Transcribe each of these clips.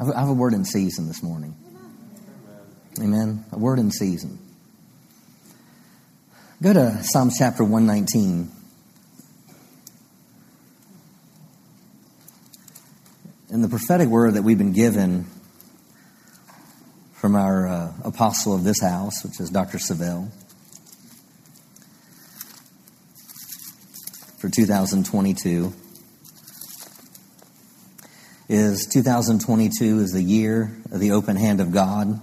I have a word in season this morning. Amen. A word in season. Go to Psalms chapter 119. And the prophetic word that we've been given from our uh, apostle of this house, which is Dr. Savelle, for 2022 is 2022 is the year of the open hand of God,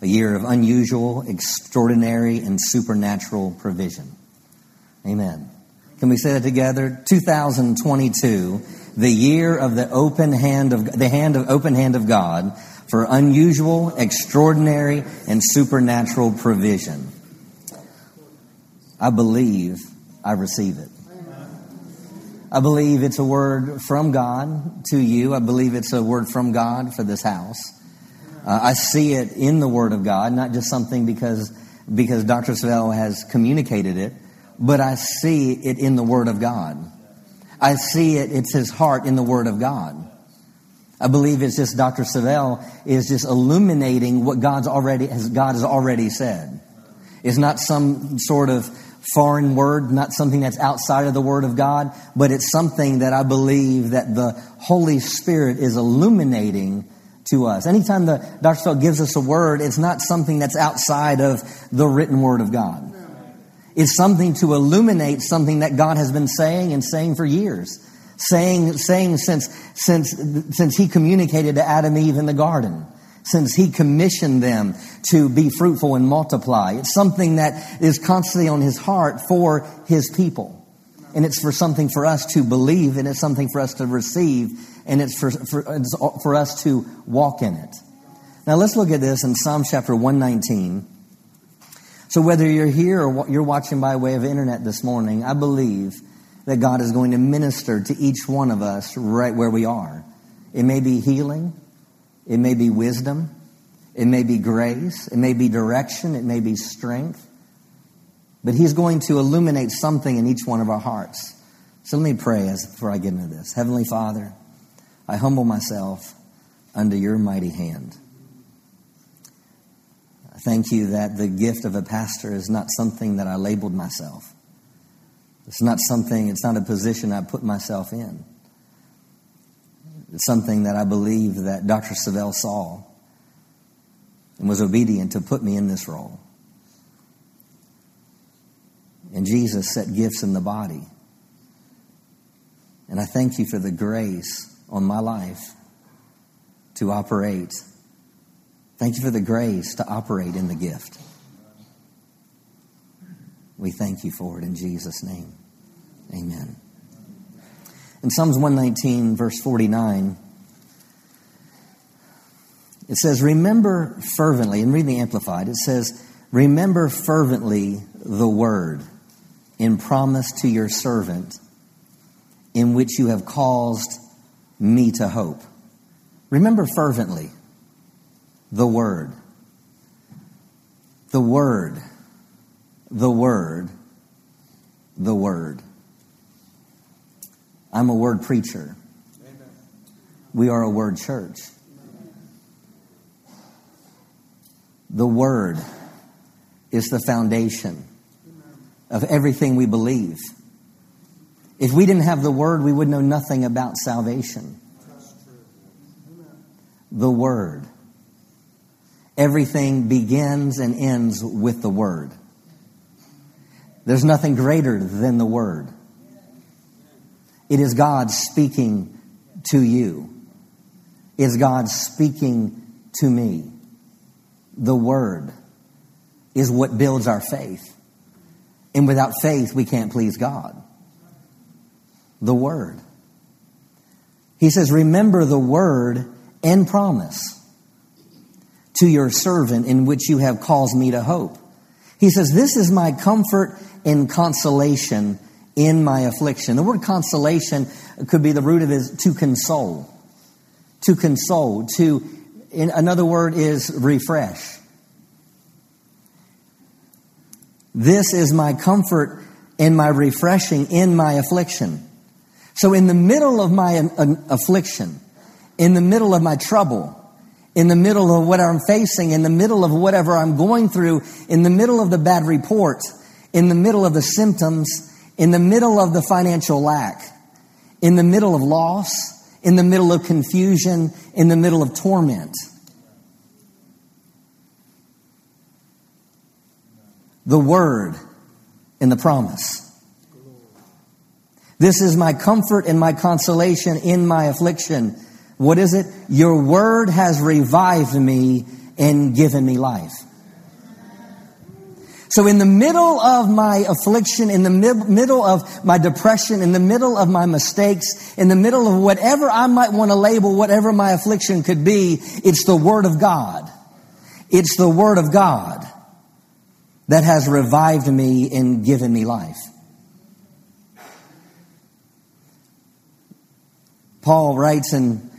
a year of unusual, extraordinary, and supernatural provision. Amen. Can we say that together? 2022, the year of the open hand of the hand of open hand of God for unusual, extraordinary, and supernatural provision. I believe I receive it. I believe it's a word from God to you. I believe it's a word from God for this house. Uh, I see it in the Word of God, not just something because because Dr. Savelle has communicated it, but I see it in the Word of God. I see it; it's His heart in the Word of God. I believe it's just Dr. Savelle is just illuminating what God's already has God has already said. It's not some sort of foreign word, not something that's outside of the Word of God, but it's something that I believe that the Holy Spirit is illuminating to us. Anytime the Dr. Savelle gives us a word, it's not something that's outside of the written Word of God. It's something to illuminate something that God has been saying and saying for years. Saying, saying since, since, since He communicated to Adam Eve in the garden since he commissioned them to be fruitful and multiply. It's something that is constantly on his heart for his people. And it's for something for us to believe, and it's something for us to receive, and it's for, for, it's for us to walk in it. Now let's look at this in Psalm chapter 119. So whether you're here or you're watching by way of internet this morning, I believe that God is going to minister to each one of us right where we are. It may be healing. It may be wisdom. It may be grace. It may be direction. It may be strength. But He's going to illuminate something in each one of our hearts. So let me pray as, before I get into this. Heavenly Father, I humble myself under your mighty hand. I thank you that the gift of a pastor is not something that I labeled myself. It's not something, it's not a position I put myself in. Something that I believe that Dr. Savelle saw and was obedient to put me in this role. And Jesus set gifts in the body. And I thank you for the grace on my life to operate. Thank you for the grace to operate in the gift. We thank you for it in Jesus' name. Amen. In Psalms 119, verse 49, it says, Remember fervently, and read the Amplified, it says, Remember fervently the word in promise to your servant, in which you have caused me to hope. Remember fervently the word. The word. The word. The word. I'm a word preacher. Amen. We are a word church. The word is the foundation of everything we believe. If we didn't have the word, we would know nothing about salvation. The word. Everything begins and ends with the word. There's nothing greater than the word. It is God speaking to you. It's God speaking to me. The Word is what builds our faith. And without faith, we can't please God. The Word. He says, Remember the Word and promise to your servant in which you have caused me to hope. He says, This is my comfort and consolation in my affliction. The word consolation could be the root of is to console. To console. To, in, another word is refresh. This is my comfort and my refreshing in my affliction. So in the middle of my um, affliction, in the middle of my trouble, in the middle of what I'm facing, in the middle of whatever I'm going through, in the middle of the bad report, in the middle of the symptoms, in the middle of the financial lack, in the middle of loss, in the middle of confusion, in the middle of torment. The word in the promise. This is my comfort and my consolation in my affliction. What is it? Your word has revived me and given me life. So in the middle of my affliction, in the mid- middle of my depression, in the middle of my mistakes, in the middle of whatever I might want to label whatever my affliction could be, it's the Word of God. It's the Word of God that has revived me and given me life. Paul writes in,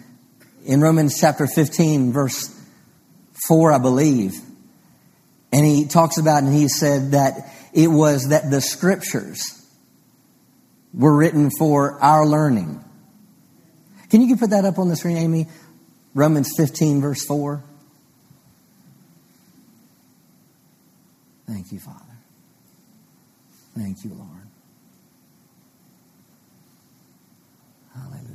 in Romans chapter 15, verse 4, I believe, and he talks about, and he said that it was that the scriptures were written for our learning. Can you put that up on the screen, Amy? Romans 15, verse 4. Thank you, Father. Thank you, Lord. Hallelujah.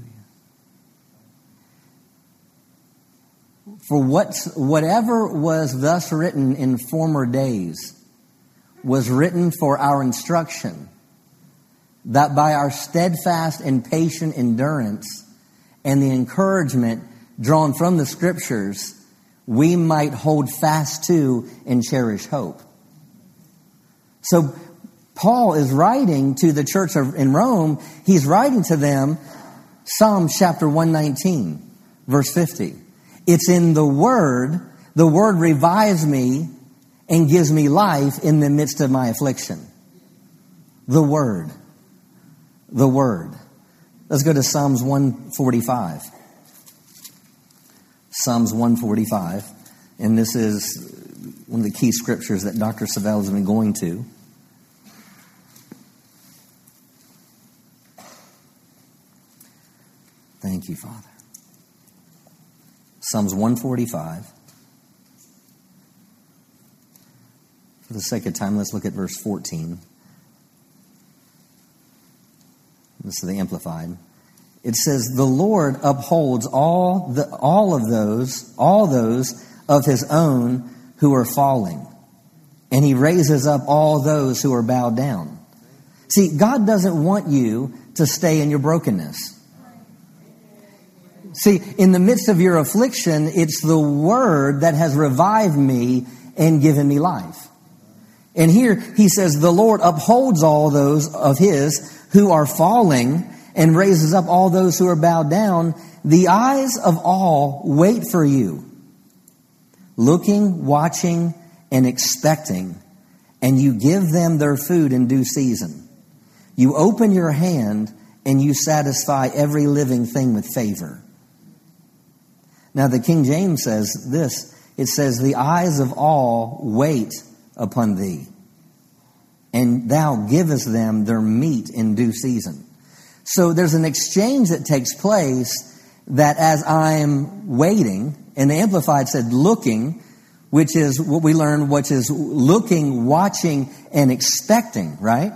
For what, whatever was thus written in former days was written for our instruction, that by our steadfast and patient endurance and the encouragement drawn from the scriptures, we might hold fast to and cherish hope. So Paul is writing to the church in Rome, he's writing to them Psalm chapter 119, verse 50. It's in the Word. The Word revives me and gives me life in the midst of my affliction. The Word. The Word. Let's go to Psalms 145. Psalms 145. And this is one of the key scriptures that Dr. Savelle has been going to. Thank you, Father. Psalms 145. For the sake of time, let's look at verse 14. This is the Amplified. It says, The Lord upholds all, the, all of those, all those of his own who are falling, and he raises up all those who are bowed down. See, God doesn't want you to stay in your brokenness. See, in the midst of your affliction, it's the word that has revived me and given me life. And here he says, the Lord upholds all those of his who are falling and raises up all those who are bowed down. The eyes of all wait for you, looking, watching, and expecting, and you give them their food in due season. You open your hand and you satisfy every living thing with favor. Now, the King James says this it says, The eyes of all wait upon thee, and thou givest them their meat in due season. So there's an exchange that takes place that as I'm waiting, and the Amplified said looking, which is what we learn, which is looking, watching, and expecting, right?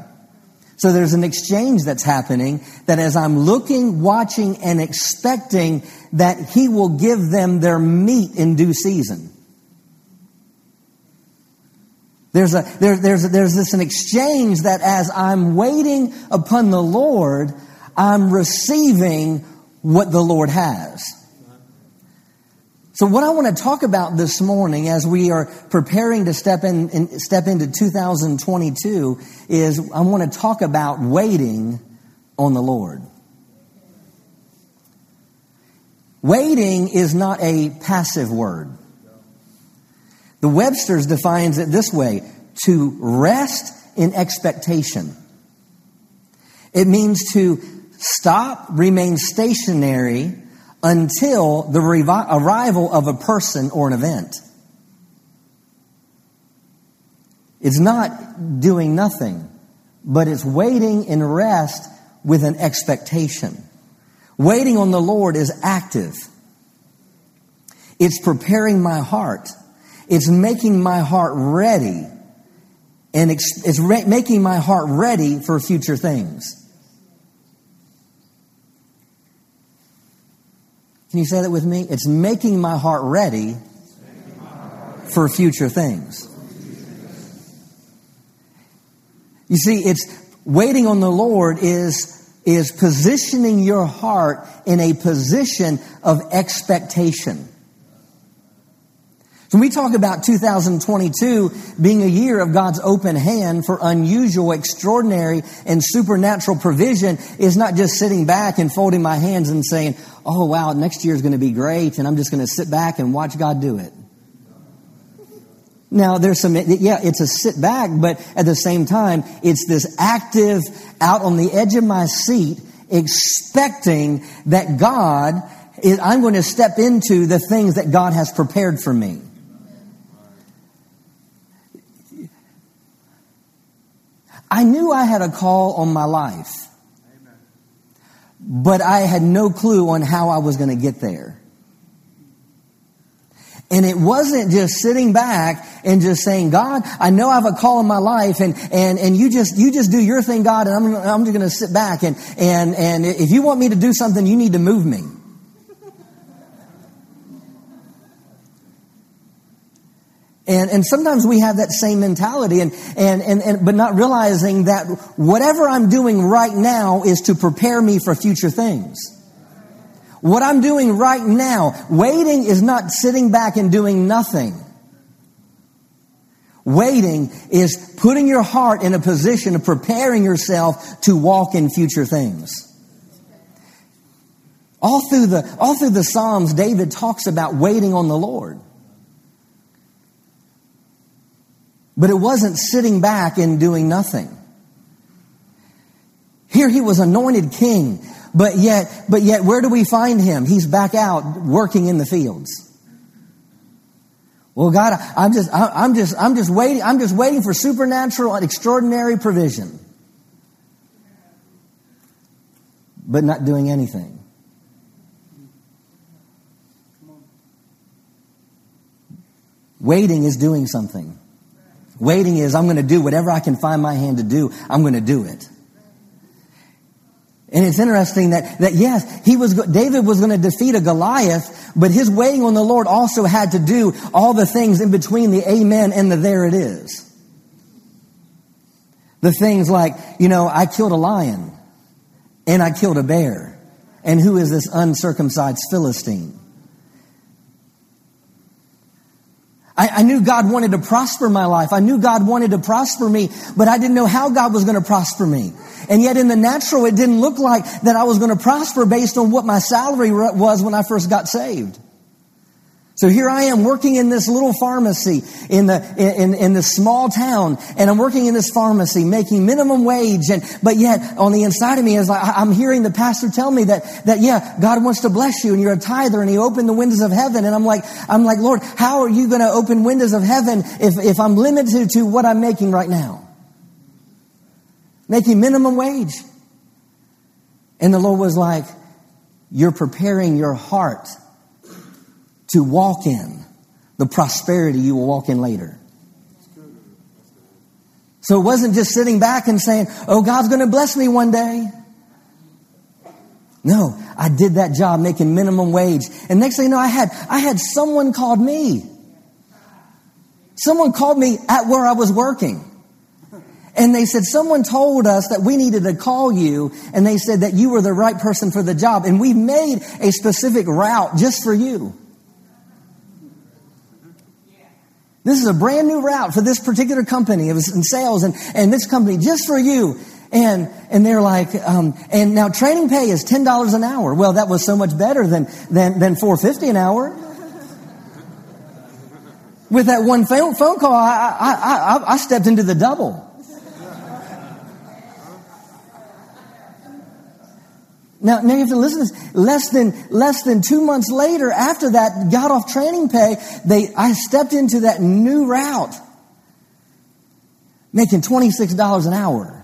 So there's an exchange that's happening that as I'm looking, watching, and expecting that He will give them their meat in due season. There's, a, there, there's, there's this an exchange that as I'm waiting upon the Lord, I'm receiving what the Lord has. So what I want to talk about this morning as we are preparing to step in, in, step into 2022 is I want to talk about waiting on the Lord. Waiting is not a passive word. The Webster's defines it this way, to rest in expectation. It means to stop, remain stationary, until the revi- arrival of a person or an event. It's not doing nothing, but it's waiting in rest with an expectation. Waiting on the Lord is active. It's preparing my heart. It's making my heart ready. And it's making my heart ready for future things. Can you say that with me? It's making my heart ready for future things. You see, it's waiting on the Lord is, is positioning your heart in a position of expectation. When we talk about 2022 being a year of God's open hand for unusual, extraordinary, and supernatural provision is not just sitting back and folding my hands and saying, oh wow, next year is going to be great and I'm just going to sit back and watch God do it. Now, there's some, yeah, it's a sit back, but at the same time, it's this active, out on the edge of my seat, expecting that God, is, I'm going to step into the things that God has prepared for me. I knew I had a call on my life, but I had no clue on how I was going to get there. And it wasn't just sitting back and just saying, God, I know I have a call in my life and, and, and you just, you just do your thing, God, and I'm, I'm just going to sit back and, and, and if you want me to do something, you need to move me. And, and sometimes we have that same mentality and, and, and, and, but not realizing that whatever I'm doing right now is to prepare me for future things. What I'm doing right now, waiting is not sitting back and doing nothing. Waiting is putting your heart in a position of preparing yourself to walk in future things. All through the, all through the Psalms, David talks about waiting on the Lord. But it wasn't sitting back and doing nothing. Here he was anointed king, but yet, but yet where do we find him? He's back out working in the fields. Well, God, I'm just, I'm just, I'm just waiting, I'm just waiting for supernatural and extraordinary provision. But not doing anything. Waiting is doing something. Waiting is, I'm going to do whatever I can find my hand to do, I'm going to do it. And it's interesting that, that yes, he was, David was going to defeat a Goliath, but his waiting on the Lord also had to do all the things in between the amen and the there it is. The things like, you know, I killed a lion and I killed a bear. And who is this uncircumcised Philistine? I, I, knew God wanted to prosper my life. I knew God wanted to prosper me, but I didn't know how God was going to prosper me. And yet in the natural, it didn't look like that I was going to prosper based on what my salary was when I first got saved. So here I am working in this little pharmacy in the in, in this small town, and I'm working in this pharmacy making minimum wage, and but yet on the inside of me is like I'm hearing the pastor tell me that that yeah God wants to bless you and you're a tither and He opened the windows of heaven, and I'm like I'm like Lord, how are you going to open windows of heaven if if I'm limited to what I'm making right now, making minimum wage? And the Lord was like, you're preparing your heart to walk in the prosperity you will walk in later. So it wasn't just sitting back and saying, Oh, God's going to bless me one day. No, I did that job making minimum wage. And next thing you know, I had, I had someone called me. Someone called me at where I was working. And they said, someone told us that we needed to call you. And they said that you were the right person for the job. And we made a specific route just for you. This is a brand new route for this particular company. It was in sales and, and this company just for you. And, and they're like, um, and now training pay is $10 an hour. Well, that was so much better than, than, than 450 an hour. With that one phone, call, I, I, I, I stepped into the double. Now, now you have to listen to this. Less than, less than two months later, after that, got off training pay, they, I stepped into that new route, making $26 an hour.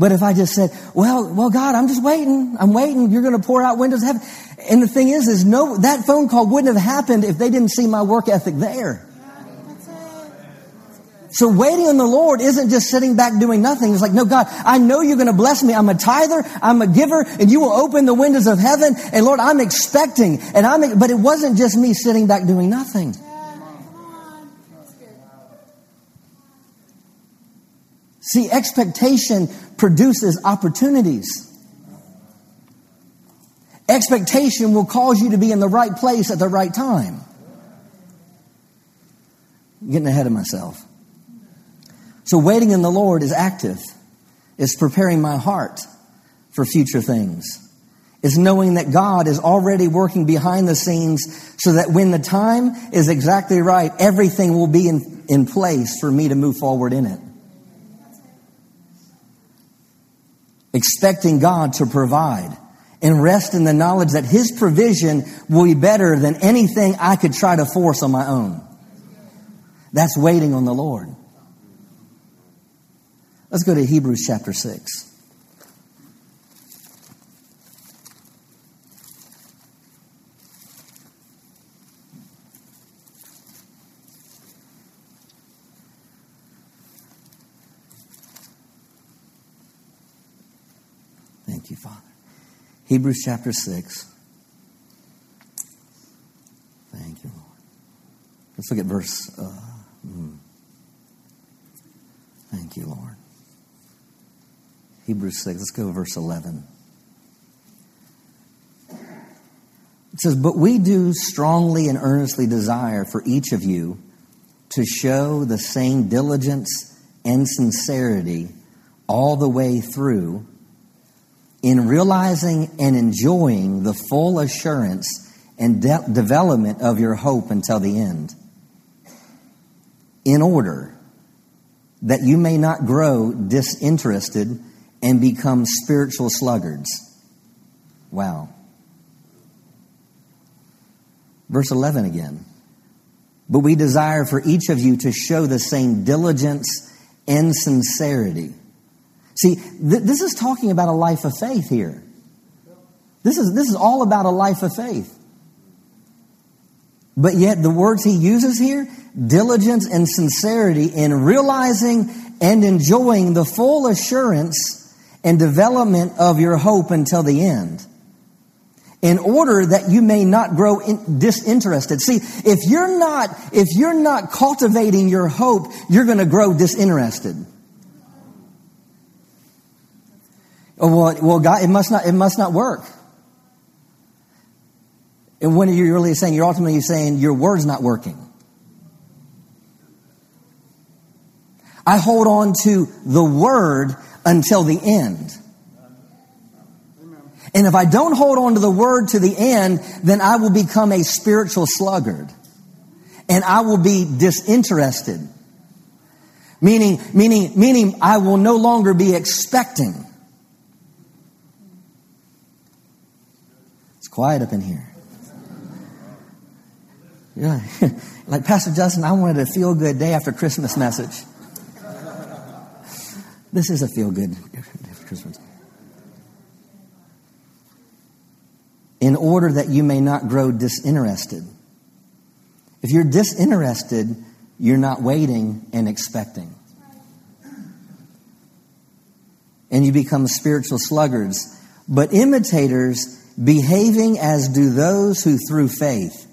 But if I just said, well, well, God, I'm just waiting. I'm waiting. You're going to pour out windows of heaven. And the thing is, is no, that phone call wouldn't have happened if they didn't see my work ethic there. So waiting on the Lord isn't just sitting back doing nothing. It's like, no, God, I know you're going to bless me. I'm a tither. I'm a giver and you will open the windows of heaven. And Lord, I'm expecting and I'm, but it wasn't just me sitting back doing nothing. See, expectation produces opportunities. Expectation will cause you to be in the right place at the right time. I'm getting ahead of myself. So, waiting in the Lord is active, it's preparing my heart for future things. Is knowing that God is already working behind the scenes so that when the time is exactly right, everything will be in, in place for me to move forward in it. Expecting God to provide and rest in the knowledge that His provision will be better than anything I could try to force on my own. That's waiting on the Lord. Let's go to Hebrews chapter 6. Thank you, Father. Hebrews chapter 6. Thank you, Lord. Let's look at verse. Uh, mm. Thank you, Lord. Hebrews 6. Let's go to verse 11. It says, But we do strongly and earnestly desire for each of you to show the same diligence and sincerity all the way through in realizing and enjoying the full assurance and de- development of your hope until the end, in order that you may not grow disinterested and become spiritual sluggards. Wow. Verse 11 again. But we desire for each of you to show the same diligence and sincerity. See, th- this is talking about a life of faith here. This is, this is all about a life of faith. But yet, the words he uses here diligence and sincerity in realizing and enjoying the full assurance and development of your hope until the end in order that you may not grow disinterested. See, if you're not, if you're not cultivating your hope, you're going to grow disinterested. Oh, well, well, God, it must not, it must not work. And when you're really saying, you're ultimately saying your word's not working. I hold on to the word until the end. And if I don't hold on to the word to the end, then I will become a spiritual sluggard. And I will be disinterested. Meaning, meaning, meaning I will no longer be expecting. It's quiet up in here. Yeah. like Pastor Justin, I wanted a feel good day after Christmas message. This is a feel good Christmas. In order that you may not grow disinterested. If you're disinterested, you're not waiting and expecting. And you become spiritual sluggards. But imitators, behaving as do those who through faith,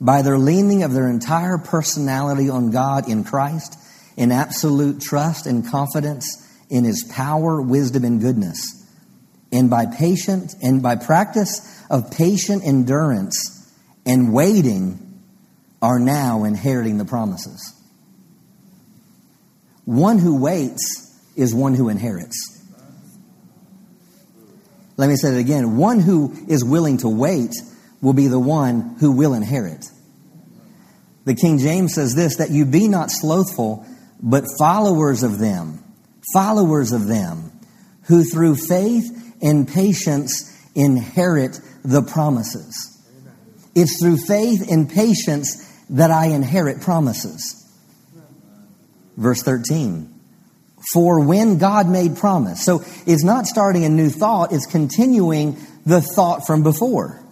by their leaning of their entire personality on God in Christ, in absolute trust and confidence, in his power, wisdom, and goodness. And by patient and by practice of patient endurance and waiting are now inheriting the promises. One who waits is one who inherits. Let me say it again. One who is willing to wait will be the one who will inherit. The King James says this that you be not slothful, but followers of them followers of them, who through faith and patience inherit the promises. It's through faith and patience that I inherit promises. Verse 13 For when God made promise. So it's not starting a new thought, it's continuing the thought from before.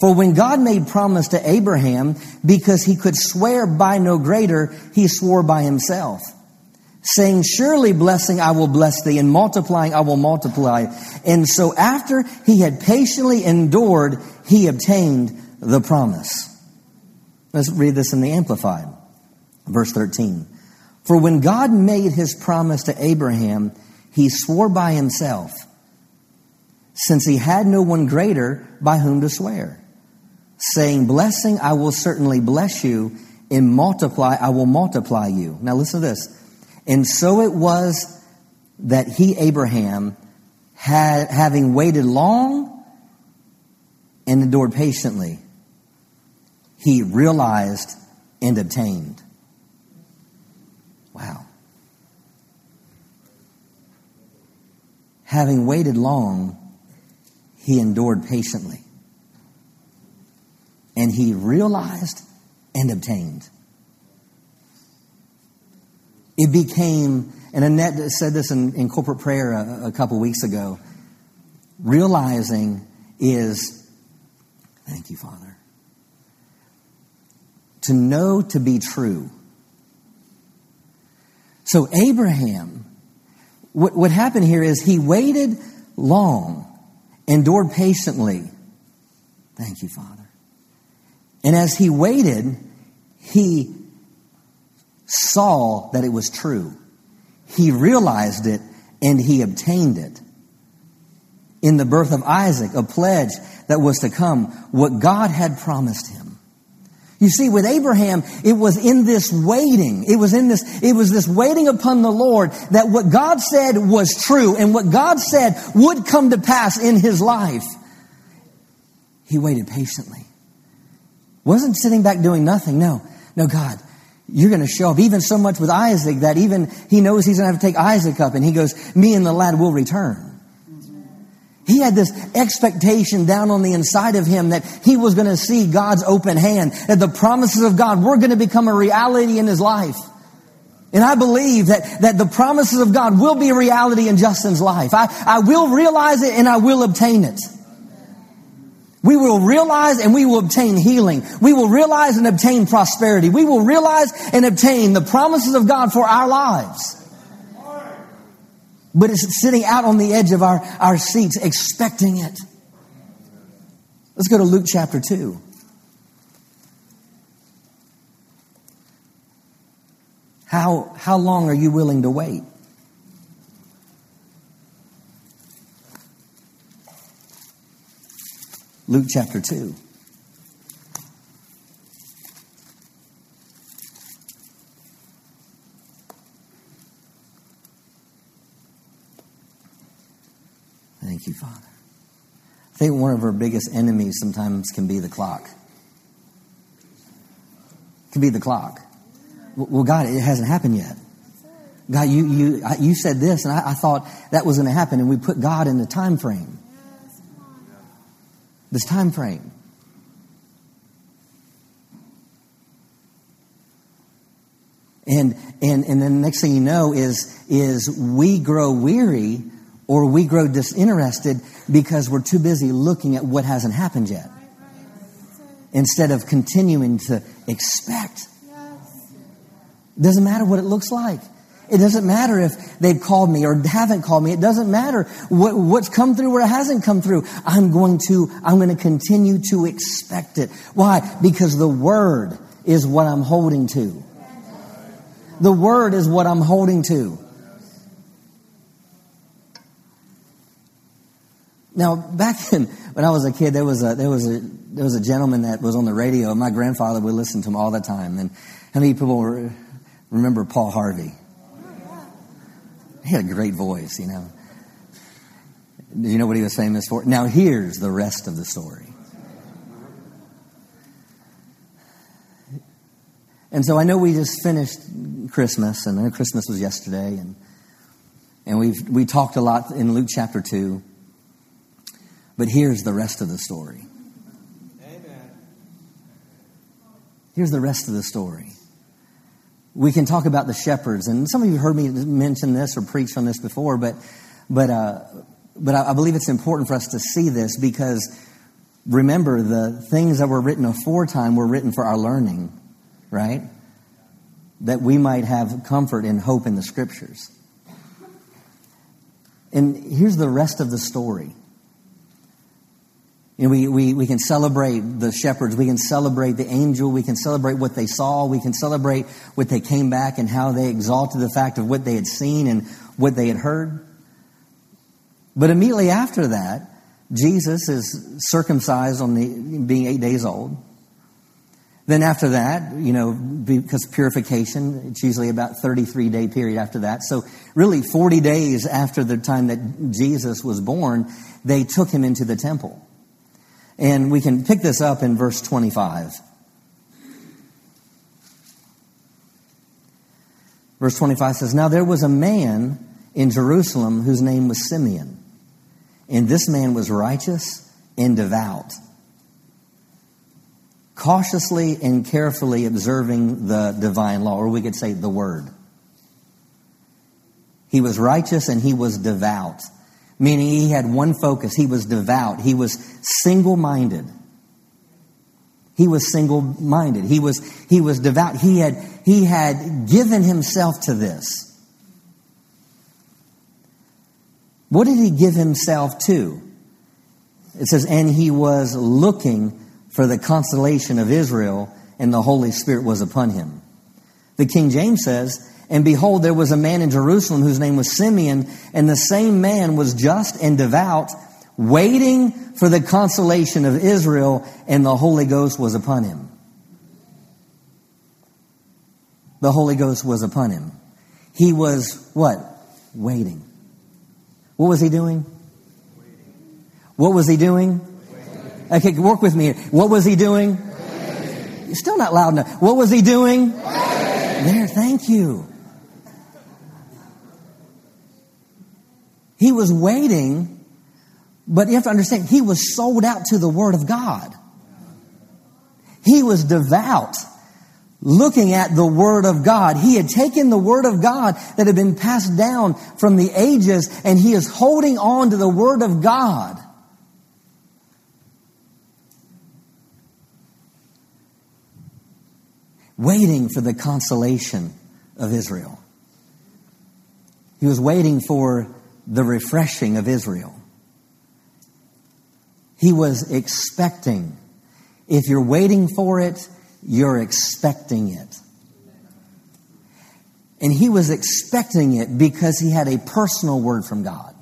For when God made promise to Abraham, because he could swear by no greater, he swore by himself, saying, Surely blessing I will bless thee, and multiplying I will multiply. And so after he had patiently endured, he obtained the promise. Let's read this in the Amplified, verse 13. For when God made his promise to Abraham, he swore by himself, since he had no one greater by whom to swear saying, Blessing, I will certainly bless you, and multiply, I will multiply you. Now listen to this. And so it was that he, Abraham, had, having waited long and endured patiently, he realized and obtained. Wow. Having waited long, he endured patiently and he realized and obtained. It became, and Annette said this in, in corporate prayer a, a couple weeks ago. Realizing is, thank you, Father, to know to be true. So, Abraham, what, what happened here is he waited long, endured patiently. Thank you, Father and as he waited, he saw that it was true. He realized it and he obtained it. In the birth of Isaac, a pledge that was to come, what God had promised him. You see, with Abraham, it was in this waiting. It was in this, it was this waiting upon the Lord that what God said was true and what God said would come to pass in his life. He waited patiently. Wasn't sitting back doing nothing. No, no, God, you're going to show up. Even so much with Isaac that even he knows he's going to have to take Isaac up, and he goes, Me and the lad will return. He had this expectation down on the inside of him that he was going to see God's open hand, that the promises of God were going to become a reality in his life. And I believe that, that the promises of God will be a reality in Justin's life. I, I will realize it and I will obtain it. We will realize and we will obtain healing. We will realize and obtain prosperity. We will realize and obtain the promises of God for our lives. But it's sitting out on the edge of our, our seats expecting it. Let's go to Luke chapter 2. How, how long are you willing to wait? Luke chapter 2. Thank you, Father. I think one of our biggest enemies sometimes can be the clock. Can be the clock. Well, God, it hasn't happened yet. God, you you you said this, and I, I thought that was going to happen, and we put God in the time frame this time frame. And, and, and then the next thing you know is, is we grow weary or we grow disinterested because we're too busy looking at what hasn't happened yet. Instead of continuing to expect. Doesn't matter what it looks like. It doesn't matter if they've called me or haven't called me. It doesn't matter what, what's come through or hasn't come through. I'm going to, I'm going to continue to expect it. Why? Because the word is what I'm holding to. The word is what I'm holding to. Now, back in, when I was a kid, there was a, there was a, there was a gentleman that was on the radio. My grandfather would listen to him all the time. And how many people remember Paul Harvey? He had a great voice, you know. Do you know what he was famous for? Now, here's the rest of the story. And so I know we just finished Christmas, and I know Christmas was yesterday, and and we've, we talked a lot in Luke chapter two. But here's the rest of the story. Amen. Here's the rest of the story. We can talk about the shepherds, and some of you have heard me mention this or preach on this before, but but uh, but I, I believe it's important for us to see this because remember the things that were written aforetime were written for our learning, right? That we might have comfort and hope in the scriptures. And here's the rest of the story. We, we, we can celebrate the shepherds. We can celebrate the angel. We can celebrate what they saw. We can celebrate what they came back and how they exalted the fact of what they had seen and what they had heard. But immediately after that, Jesus is circumcised on the, being eight days old. Then after that, you know, because purification, it's usually about 33 day period after that. So really 40 days after the time that Jesus was born, they took him into the temple. And we can pick this up in verse 25. Verse 25 says, Now there was a man in Jerusalem whose name was Simeon, and this man was righteous and devout, cautiously and carefully observing the divine law, or we could say the word. He was righteous and he was devout meaning he had one focus. He was devout. He was single minded. He was single minded. He was, he was devout. He had, he had given himself to this. What did he give himself to? It says, and he was looking for the consolation of Israel, and the Holy Spirit was upon him. The King James says, and behold, there was a man in Jerusalem whose name was Simeon, and the same man was just and devout, waiting for the consolation of Israel, and the Holy Ghost was upon him. The Holy Ghost was upon him. He was what? Waiting. What was he doing? What was he doing? Okay, work with me. What was he doing? You're still not loud enough. What was he doing? There, thank you. He was waiting, but you have to understand, he was sold out to the Word of God. He was devout, looking at the Word of God. He had taken the Word of God that had been passed down from the ages, and he is holding on to the Word of God. Waiting for the consolation of Israel. He was waiting for the refreshing of Israel. He was expecting. If you're waiting for it, you're expecting it. And he was expecting it because he had a personal word from God.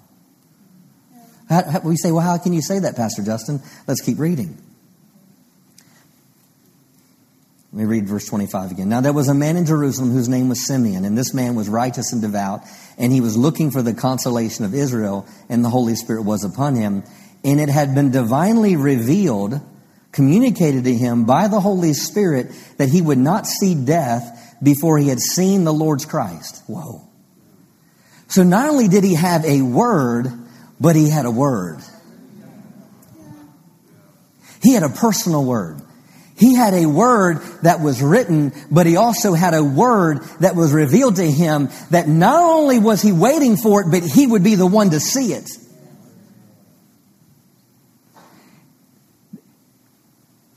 we say, well, how can you say that, Pastor Justin? Let's keep reading. Let me read verse 25 again. Now there was a man in Jerusalem whose name was Simeon, and this man was righteous and devout, and he was looking for the consolation of Israel, and the Holy Spirit was upon him. And it had been divinely revealed, communicated to him by the Holy Spirit, that he would not see death before he had seen the Lord's Christ. Whoa. So not only did he have a word, but he had a word. He had a personal word. He had a word that was written, but he also had a word that was revealed to him that not only was he waiting for it, but he would be the one to see it.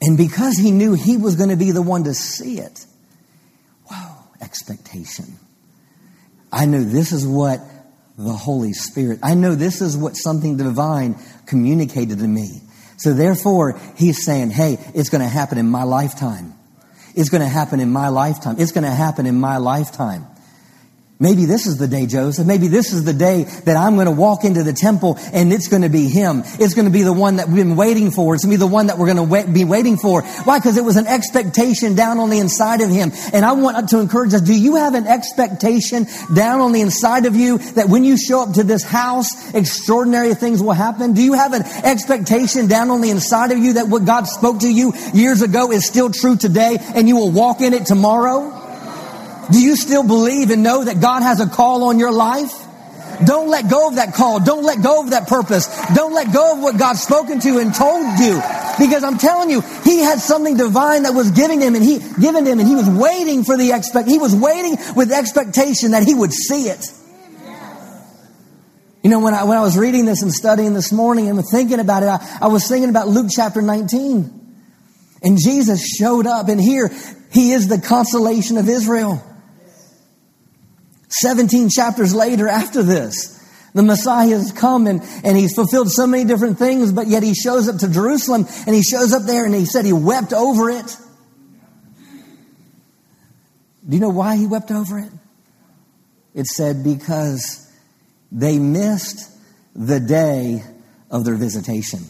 And because he knew he was going to be the one to see it, wow, expectation. I knew this is what the Holy Spirit, I know this is what something divine communicated to me. So therefore, he's saying, hey, it's going to happen in my lifetime. It's going to happen in my lifetime. It's going to happen in my lifetime. Maybe this is the day, Joseph. Maybe this is the day that I'm going to walk into the temple and it's going to be him. It's going to be the one that we've been waiting for. It's going to be the one that we're going to be waiting for. Why? Because it was an expectation down on the inside of him. And I want to encourage us, do you have an expectation down on the inside of you that when you show up to this house, extraordinary things will happen? Do you have an expectation down on the inside of you that what God spoke to you years ago is still true today and you will walk in it tomorrow? Do you still believe and know that God has a call on your life? Don't let go of that call. Don't let go of that purpose. Don't let go of what God's spoken to and told you. Because I'm telling you, he had something divine that was giving him and he given him and he was waiting for the expect, he was waiting with expectation that he would see it. You know, when I, when I was reading this and studying this morning and thinking about it, I, I was thinking about Luke chapter 19. And Jesus showed up, and here he is the consolation of Israel. 17 chapters later, after this, the Messiah has come and, and he's fulfilled so many different things, but yet he shows up to Jerusalem and he shows up there and he said he wept over it. Do you know why he wept over it? It said because they missed the day of their visitation.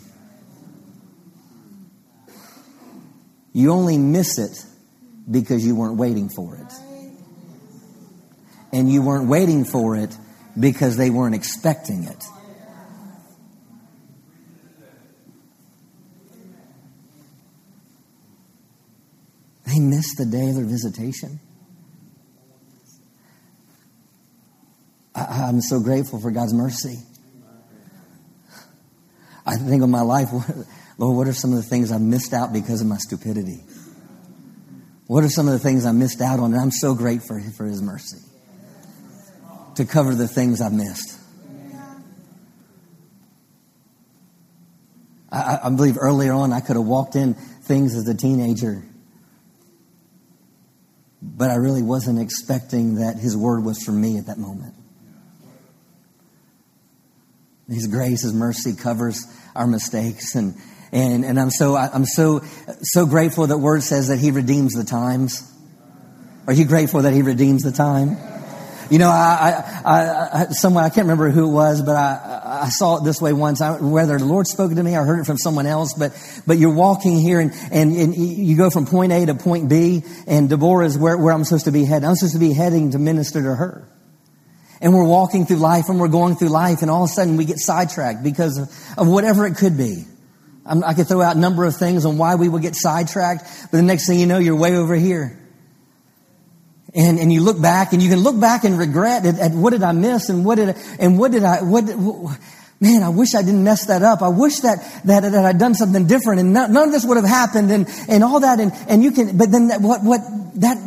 You only miss it because you weren't waiting for it. And you weren't waiting for it because they weren't expecting it. They missed the day of their visitation. I, am so grateful for God's mercy. I think of my life, Lord, what are some of the things I've missed out because of my stupidity? What are some of the things I missed out on? And I'm so grateful for His mercy to cover the things I've missed. I, I believe earlier on I could have walked in things as a teenager, but I really wasn't expecting that His word was for me at that moment. His grace, His mercy covers our mistakes. And, and, and I'm so, I'm so, so grateful that word says that He redeems the times. Are you grateful that He redeems the time? You know, I, I, I, someone, I can't remember who it was, but I, I saw it this way once. I, whether the Lord spoke to me, I heard it from someone else, but, but you're walking here and, and, and you go from point A to point B, and Deborah is where, where I'm supposed to be heading. I'm supposed to be heading to minister to her. And we're walking through life and we're going through life and all of a sudden we get sidetracked because of, of whatever it could be. I'm, i could throw out a number of things on why we would get sidetracked, but the next thing you know, you're way over here. And, and you look back and you can look back and regret at, at what did I miss and what did I, and what did I, what, what, man, I wish I didn't mess that up. I wish that, that, that I'd done something different and none, none of this would have happened and, and all that. And, and you can, but then that, what, what, that,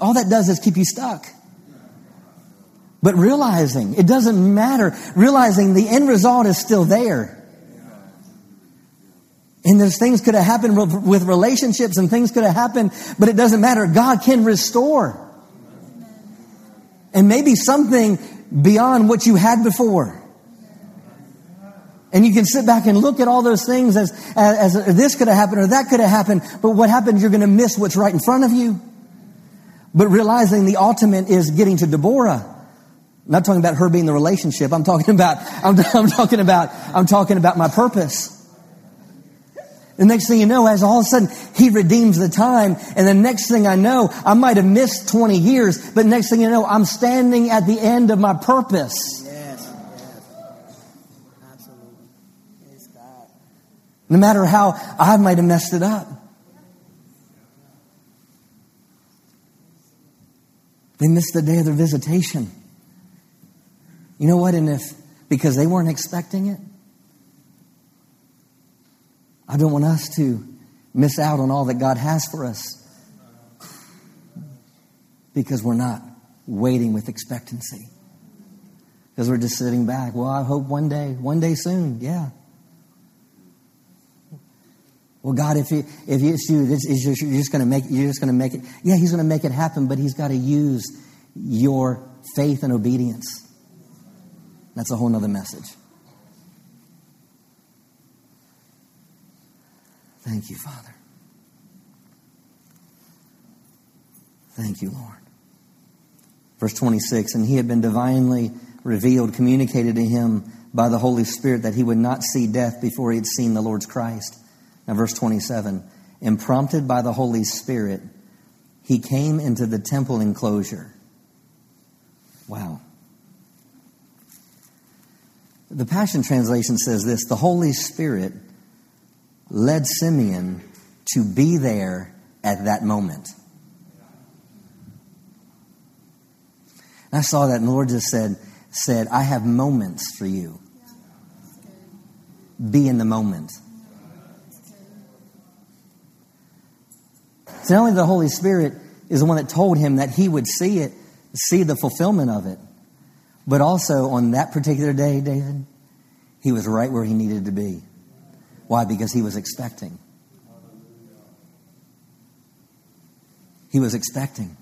all that does is keep you stuck. But realizing it doesn't matter, realizing the end result is still there. And those things could have happened with relationships and things could have happened, but it doesn't matter. God can restore. And maybe something beyond what you had before. And you can sit back and look at all those things as, as, as this could have happened or that could have happened, but what happens, you're going to miss what's right in front of you. But realizing the ultimate is getting to Deborah. I'm not talking about her being the relationship. I'm talking about, I'm, I'm, talking about, I'm talking about my purpose. The next thing you know, as all of a sudden he redeems the time, and the next thing I know, I might have missed 20 years, but next thing you know, I'm standing at the end of my purpose. Yes, yes. Absolutely. God. No matter how I might have messed it up. They missed the day of their visitation. You know what? And if, because they weren't expecting it, I don't want us to miss out on all that God has for us because we're not waiting with expectancy. Because we're just sitting back. Well, I hope one day, one day soon, yeah. Well, God, if you, if it's you, it's, it's just, you're just going to make you're just going to make it. Yeah, He's going to make it happen, but He's got to use your faith and obedience. That's a whole other message. Thank you, Father. Thank you, Lord. Verse 26 And he had been divinely revealed, communicated to him by the Holy Spirit that he would not see death before he had seen the Lord's Christ. Now, verse 27 And prompted by the Holy Spirit, he came into the temple enclosure. Wow. The Passion Translation says this The Holy Spirit led Simeon to be there at that moment. And I saw that, and the Lord just said, said, I have moments for you. Be in the moment. So not only the Holy Spirit is the one that told him that he would see it, see the fulfillment of it, but also on that particular day, David, he was right where he needed to be. Why? Because he was expecting. He was expecting.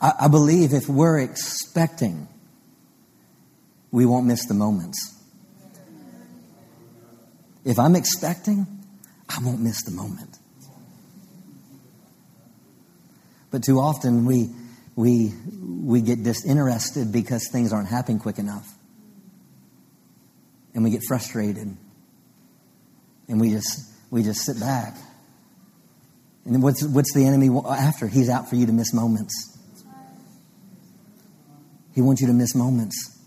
I, I believe if we're expecting, we won't miss the moments. If I'm expecting, I won't miss the moment. But too often we, we, we get disinterested because things aren't happening quick enough. And we get frustrated. And we just, we just sit back. And what's, what's the enemy after? He's out for you to miss moments. He wants you to miss moments.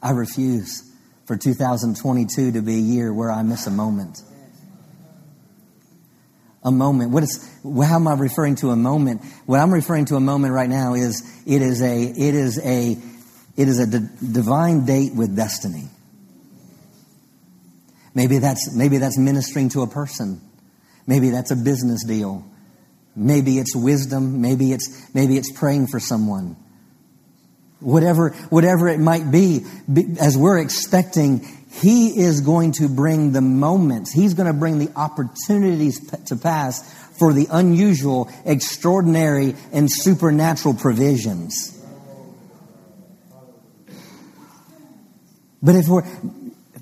I refuse for 2022 to be a year where I miss a moment. A moment. What is, how am I referring to a moment? What I'm referring to a moment right now is it is a, it is a, it is a d- divine date with destiny. Maybe that's, maybe that's ministering to a person. Maybe that's a business deal. Maybe it's wisdom. Maybe it's, maybe it's praying for someone. Whatever, whatever it might be, as we're expecting, He is going to bring the moments. He's going to bring the opportunities to pass for the unusual, extraordinary, and supernatural provisions. But if we're,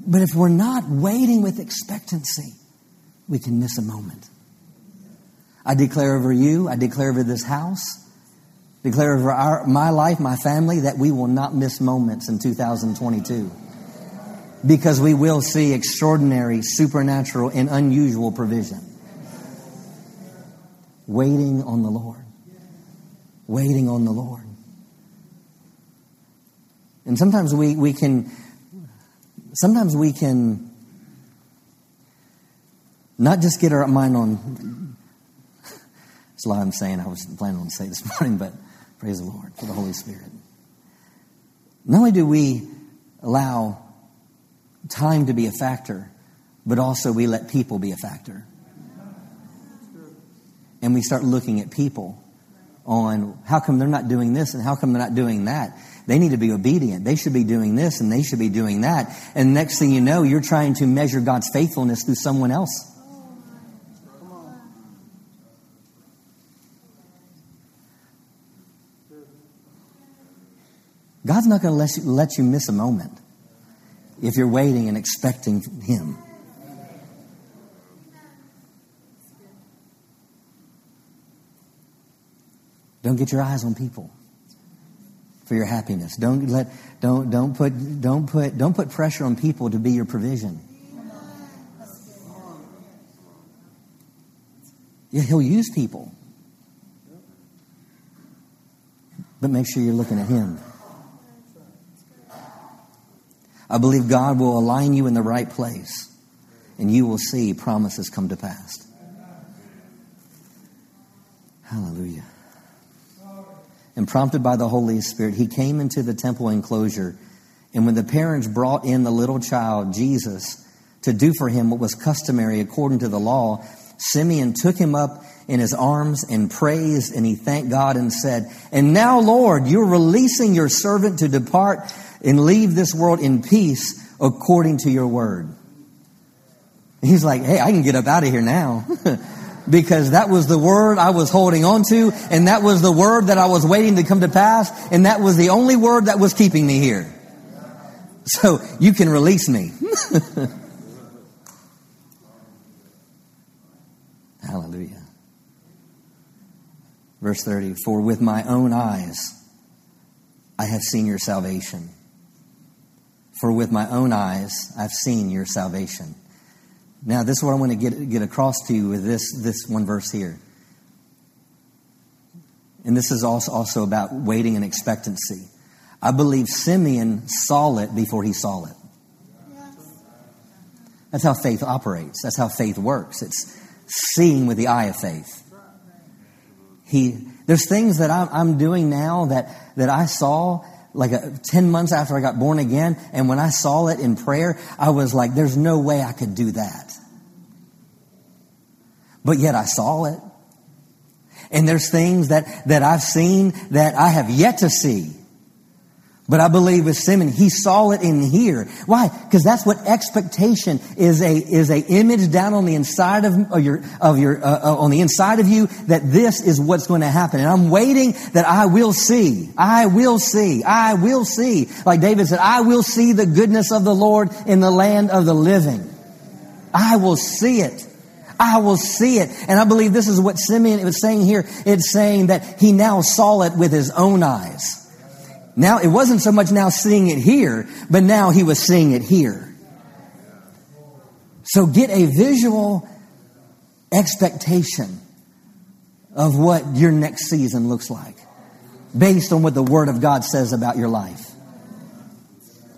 but if we're not waiting with expectancy, we can miss a moment. I declare over you, I declare over this house, declare over our, my life, my family, that we will not miss moments in 2022. Because we will see extraordinary, supernatural, and unusual provision. Waiting on the Lord. Waiting on the Lord. And sometimes we, we can sometimes we can not just get our mind on. That's a lot I'm saying. I was planning on say this morning, but praise the Lord for the Holy Spirit. Not only do we allow time to be a factor, but also we let people be a factor. And we start looking at people on how come they're not doing this and how come they're not doing that. They need to be obedient. They should be doing this and they should be doing that. And next thing you know, you're trying to measure God's faithfulness through someone else. God's not going to let you, let you miss a moment if you're waiting and expecting Him. Don't get your eyes on people for your happiness. Don't let don't don't put don't put don't put pressure on people to be your provision. Yeah, he'll use people. But make sure you're looking at him. I believe God will align you in the right place and you will see promises come to pass. Hallelujah and prompted by the Holy Spirit, he came into the temple enclosure. And when the parents brought in the little child, Jesus, to do for him what was customary according to the law, Simeon took him up in his arms and praised, and he thanked God and said, And now, Lord, you're releasing your servant to depart and leave this world in peace according to your word. He's like, Hey, I can get up out of here now. because that was the word I was holding on to, and that was the word that I was waiting to come to pass, and that was the only word that was keeping me here. So you can release me. Hallelujah. Verse 30 For with my own eyes I have seen your salvation. For with my own eyes I've seen your salvation now, this is what I want to get, get across to you with this, this one verse here. And this is also, also about waiting and expectancy. I believe Simeon saw it before he saw it. That's how faith operates. That's how faith works. It's seeing with the eye of faith. He, there's things that I'm, I'm doing now that, that I saw like a, 10 months after I got born again. And when I saw it in prayer, I was like, there's no way I could do that. But yet I saw it. And there's things that, that I've seen that I have yet to see. But I believe with Simon, he saw it in here. Why? Because that's what expectation is a, is a image down on the inside of, your, of your, uh, uh, on the inside of you that this is what's going to happen. And I'm waiting that I will see. I will see. I will see. Like David said, I will see the goodness of the Lord in the land of the living. I will see it. I will see it. And I believe this is what Simeon was saying here. It's saying that he now saw it with his own eyes. Now, it wasn't so much now seeing it here, but now he was seeing it here. So get a visual expectation of what your next season looks like based on what the Word of God says about your life.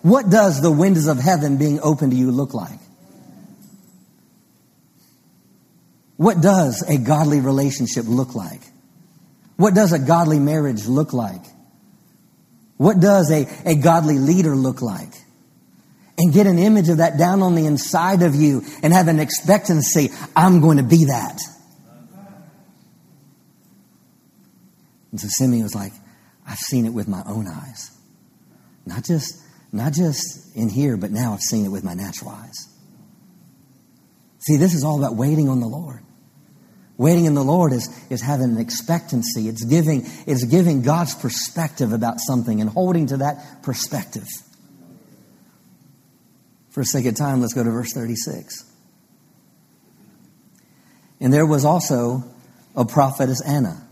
What does the windows of heaven being open to you look like? What does a godly relationship look like? What does a godly marriage look like? What does a, a godly leader look like? And get an image of that down on the inside of you and have an expectancy. I'm going to be that. And so Simeon was like, I've seen it with my own eyes. Not just, not just in here, but now I've seen it with my natural eyes. See, this is all about waiting on the Lord. Waiting in the Lord is, is having an expectancy. It's giving, it's giving God's perspective about something and holding to that perspective. For sake of time, let's go to verse 36. And there was also a prophetess Anna,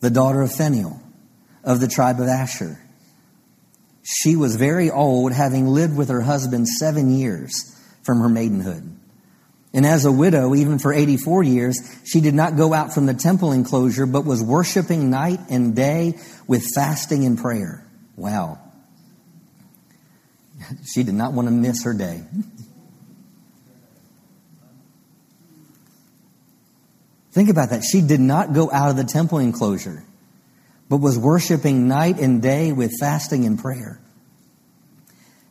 the daughter of Phanuel of the tribe of Asher. She was very old, having lived with her husband seven years from her maidenhood. And as a widow, even for 84 years, she did not go out from the temple enclosure, but was worshiping night and day with fasting and prayer. Wow. She did not want to miss her day. Think about that. She did not go out of the temple enclosure, but was worshiping night and day with fasting and prayer.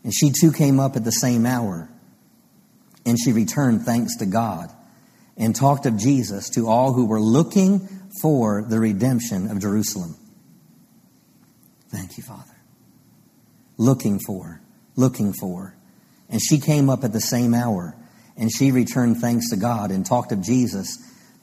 And she too came up at the same hour. And she returned thanks to God and talked of Jesus to all who were looking for the redemption of Jerusalem. Thank you, Father. Looking for, looking for. And she came up at the same hour and she returned thanks to God and talked of Jesus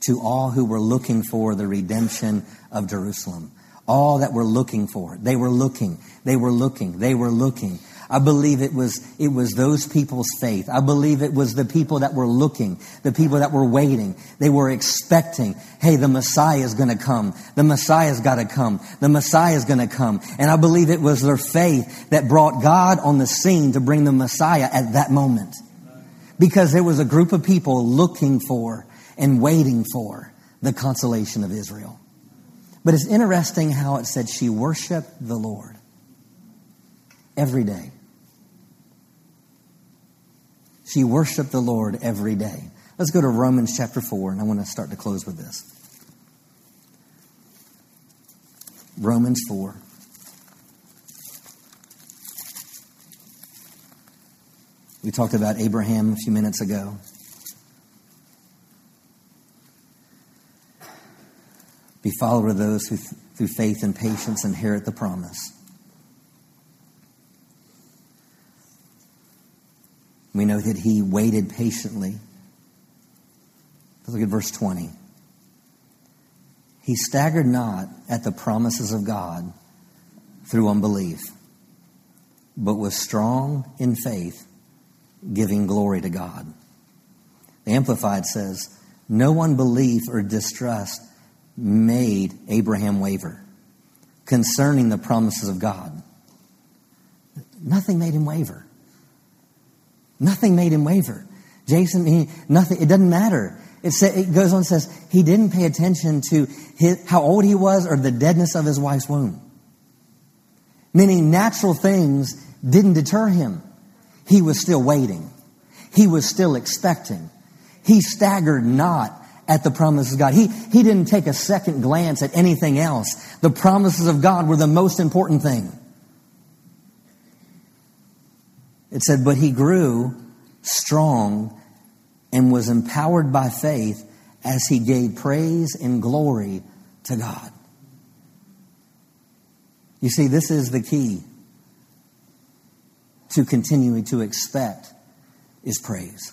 to all who were looking for the redemption of Jerusalem. All that were looking for. They were looking. They were looking. They were looking. I believe it was, it was those people's faith. I believe it was the people that were looking, the people that were waiting. They were expecting, hey, the Messiah is going to come. The Messiah's got to come. The Messiah is going to come. And I believe it was their faith that brought God on the scene to bring the Messiah at that moment. Because there was a group of people looking for and waiting for the consolation of Israel. But it's interesting how it said she worshiped the Lord every day. She worshiped the Lord every day. Let's go to Romans chapter 4, and I want to start to close with this. Romans 4. We talked about Abraham a few minutes ago. Be follower of those who, through faith and patience, inherit the promise. We know that he waited patiently. Let's look at verse 20. He staggered not at the promises of God through unbelief, but was strong in faith, giving glory to God. The Amplified says, No unbelief or distrust made Abraham waver concerning the promises of God. Nothing made him waver. Nothing made him waver. Jason, he, nothing, it doesn't matter. It, say, it goes on and says he didn't pay attention to his, how old he was or the deadness of his wife's womb. Meaning natural things didn't deter him. He was still waiting. He was still expecting. He staggered not at the promises of God. He, he didn't take a second glance at anything else. The promises of God were the most important thing. It said, But he grew strong and was empowered by faith as he gave praise and glory to God. You see, this is the key to continuing to expect is praise.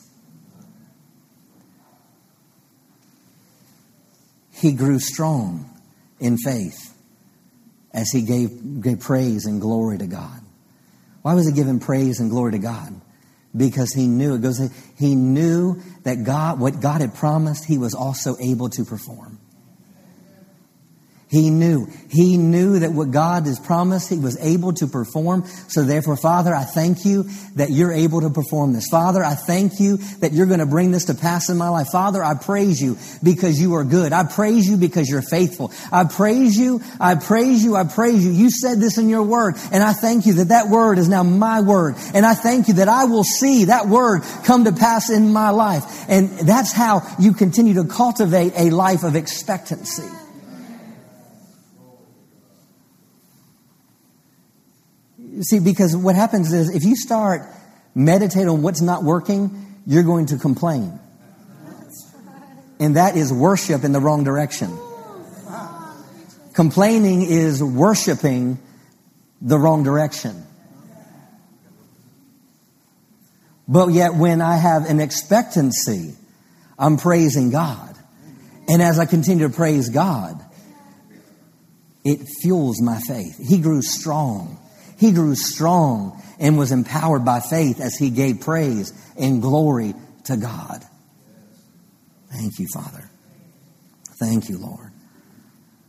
He grew strong in faith as he gave, gave praise and glory to God. Why was he giving praise and glory to God? Because he knew, it goes, he knew that God, what God had promised, he was also able to perform. He knew. He knew that what God has promised, He was able to perform. So therefore, Father, I thank you that you're able to perform this. Father, I thank you that you're going to bring this to pass in my life. Father, I praise you because you are good. I praise you because you're faithful. I praise you. I praise you. I praise you. You said this in your word. And I thank you that that word is now my word. And I thank you that I will see that word come to pass in my life. And that's how you continue to cultivate a life of expectancy. See, because what happens is if you start meditating on what's not working, you're going to complain. And that is worship in the wrong direction. Complaining is worshiping the wrong direction. But yet, when I have an expectancy, I'm praising God. And as I continue to praise God, it fuels my faith. He grew strong he grew strong and was empowered by faith as he gave praise and glory to God. Thank you, Father. Thank you, Lord.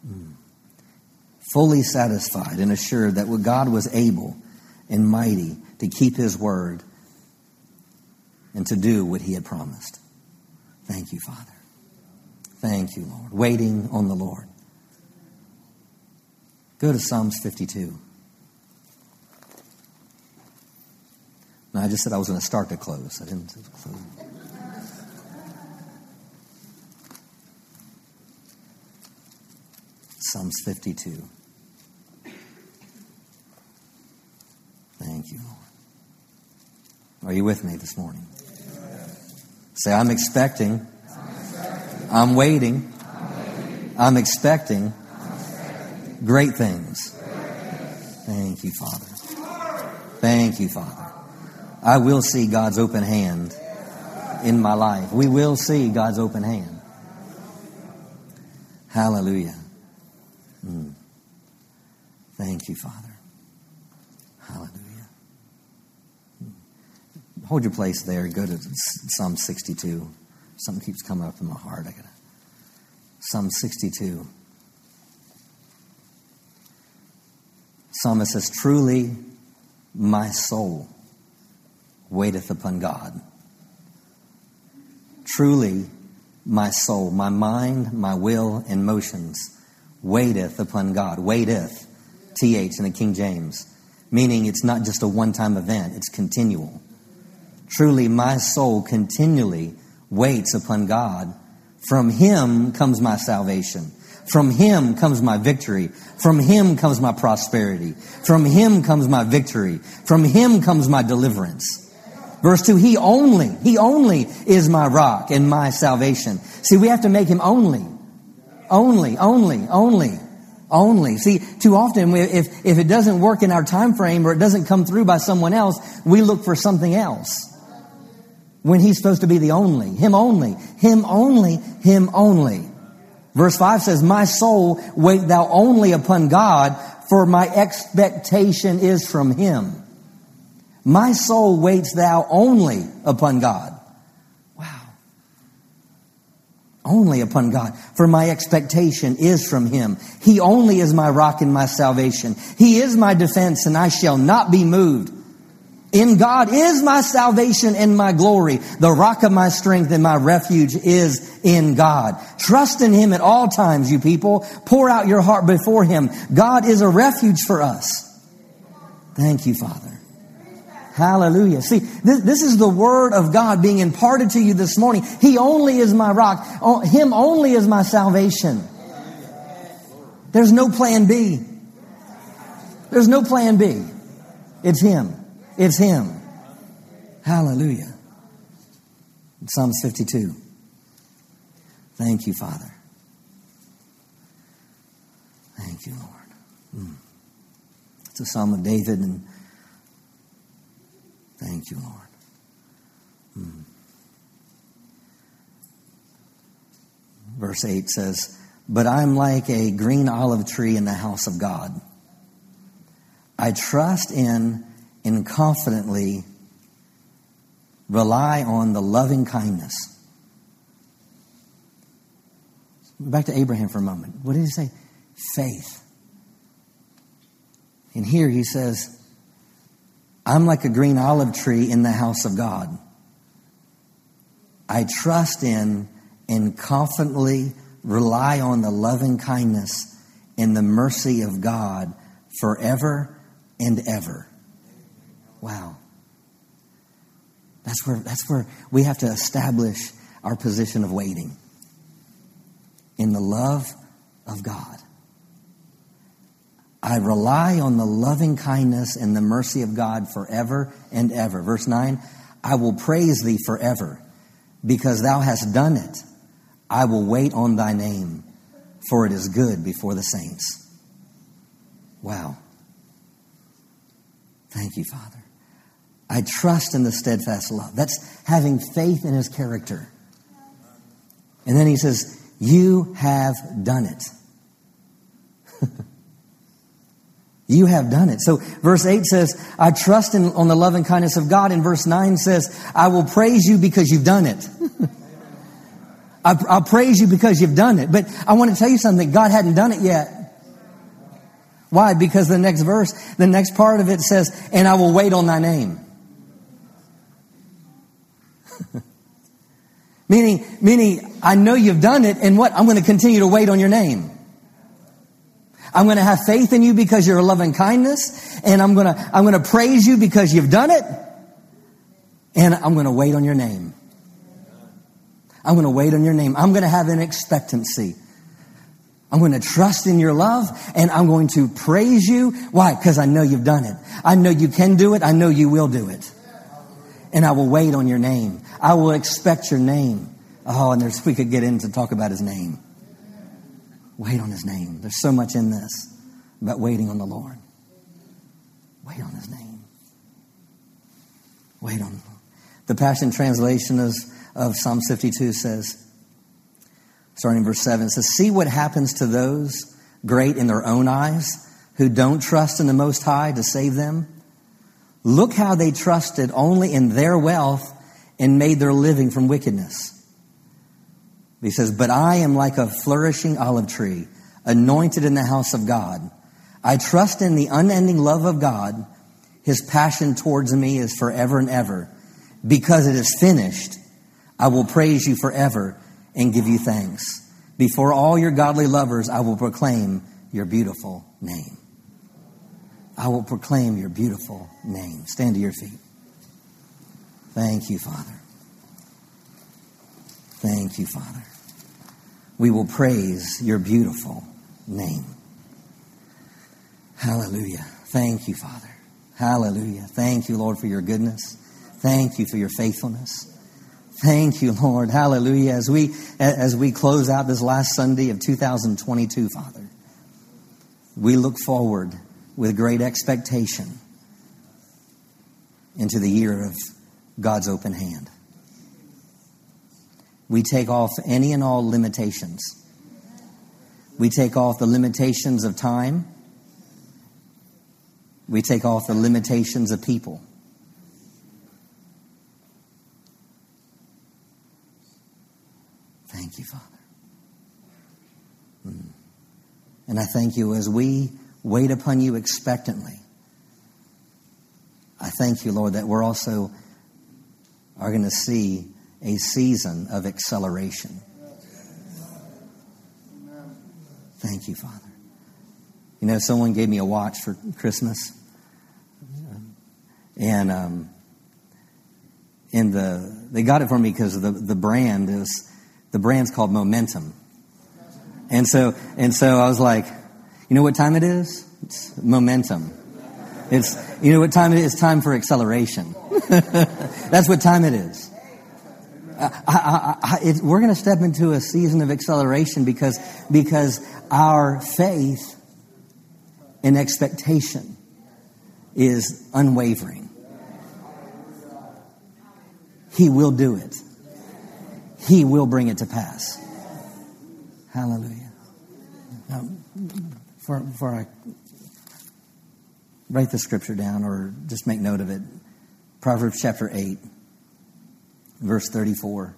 Mm. Fully satisfied and assured that God was able and mighty to keep his word and to do what he had promised. Thank you, Father. Thank you, Lord. Waiting on the Lord. Go to Psalms 52. No, I just said I was going to start to close. I didn't close. Psalms 52. Thank you, Lord. Are you with me this morning? Say, I'm expecting. I'm waiting. I'm expecting great things. Thank you, Father. Thank you, Father. I will see God's open hand in my life. We will see God's open hand. Hallelujah. Mm. Thank you, Father. Hallelujah. Mm. Hold your place there. Go to Psalm 62. Something keeps coming up in my heart. I gotta. Psalm 62. Psalmist says, Truly, my soul waiteth upon God. Truly, my soul, my mind, my will, and motions waiteth upon God. Waiteth, TH in the King James, meaning it's not just a one time event, it's continual. Truly, my soul continually waits upon God. From Him comes my salvation. From Him comes my victory. From Him comes my prosperity. From Him comes my victory. From Him comes my deliverance. Verse 2, He only, He only is my rock and my salvation. See, we have to make Him only. Only, only, only, only. See, too often, if, if it doesn't work in our time frame or it doesn't come through by someone else, we look for something else. When He's supposed to be the only. Him only. Him only. Him only. Verse 5 says, My soul, wait thou only upon God, for my expectation is from Him. My soul waits thou only upon God. Wow. Only upon God. For my expectation is from Him. He only is my rock and my salvation. He is my defense and I shall not be moved. In God is my salvation and my glory. The rock of my strength and my refuge is in God. Trust in Him at all times, you people. Pour out your heart before Him. God is a refuge for us. Thank you, Father. Hallelujah. See, this, this is the word of God being imparted to you this morning. He only is my rock. Him only is my salvation. There's no plan B. There's no plan B. It's Him. It's Him. Hallelujah. Psalms 52. Thank you, Father. Thank you, Lord. Mm. It's a Psalm of David, and thank you, Lord. Mm. Verse 8 says, But I'm like a green olive tree in the house of God. I trust in and confidently rely on the loving kindness. Back to Abraham for a moment. What did he say? Faith. And here he says, I'm like a green olive tree in the house of God. I trust in and confidently rely on the loving kindness and the mercy of God forever and ever. Wow. That's where, that's where we have to establish our position of waiting in the love of God. I rely on the loving kindness and the mercy of God forever and ever. Verse 9, I will praise thee forever because thou hast done it. I will wait on thy name, for it is good before the saints. Wow. Thank you, Father. I trust in the steadfast love. That's having faith in his character. And then he says, You have done it. you have done it. So verse 8 says, I trust in, on the love and kindness of God. And verse 9 says, I will praise you because you've done it. I'll praise you because you've done it. But I want to tell you something. God hadn't done it yet. Why? Because the next verse, the next part of it says, and I will wait on thy name. meaning, meaning, I know you've done it, and what? I'm going to continue to wait on your name. I'm going to have faith in you because you're a loving kindness, and I'm going to, I'm going to praise you because you've done it, and I'm going to wait on your name. I'm going to wait on your name. I'm going to have an expectancy. I'm going to trust in your love and I'm going to praise you. Why? Because I know you've done it. I know you can do it. I know you will do it. And I will wait on your name. I will expect your name. Oh, and there's, we could get into talk about his name. Wait on his name. There's so much in this about waiting on the Lord. Wait on his name. Wait on. The Passion Translation of, of Psalm 52 says, starting in verse 7, it says, See what happens to those great in their own eyes who don't trust in the Most High to save them. Look how they trusted only in their wealth and made their living from wickedness. He says, But I am like a flourishing olive tree, anointed in the house of God. I trust in the unending love of God. His passion towards me is forever and ever. Because it is finished, I will praise you forever and give you thanks. Before all your godly lovers, I will proclaim your beautiful name. I will proclaim your beautiful name. Stand to your feet. Thank you, Father. Thank you, Father. We will praise your beautiful name. Hallelujah. Thank you, Father. Hallelujah. Thank you, Lord, for your goodness. Thank you for your faithfulness. Thank you, Lord. Hallelujah. As we, as we close out this last Sunday of 2022, Father, we look forward with great expectation into the year of God's open hand. We take off any and all limitations. We take off the limitations of time. We take off the limitations of people. Thank you, Father. Mm. And I thank you as we wait upon you expectantly. I thank you, Lord, that we're also are going to see a season of acceleration. Thank you, Father. You know, someone gave me a watch for Christmas, and um, in the they got it for me because the the brand is the brand's called Momentum. And so, and so I was like, you know what time it is? It's momentum. It's, you know what time it is? It's time for acceleration. That's what time it is. I, I, it, we're going to step into a season of acceleration because, because our faith and expectation is unwavering. He will do it. He will bring it to pass. Hallelujah. Now, before, before I uh, write the scripture down or just make note of it, Proverbs chapter 8, verse 34.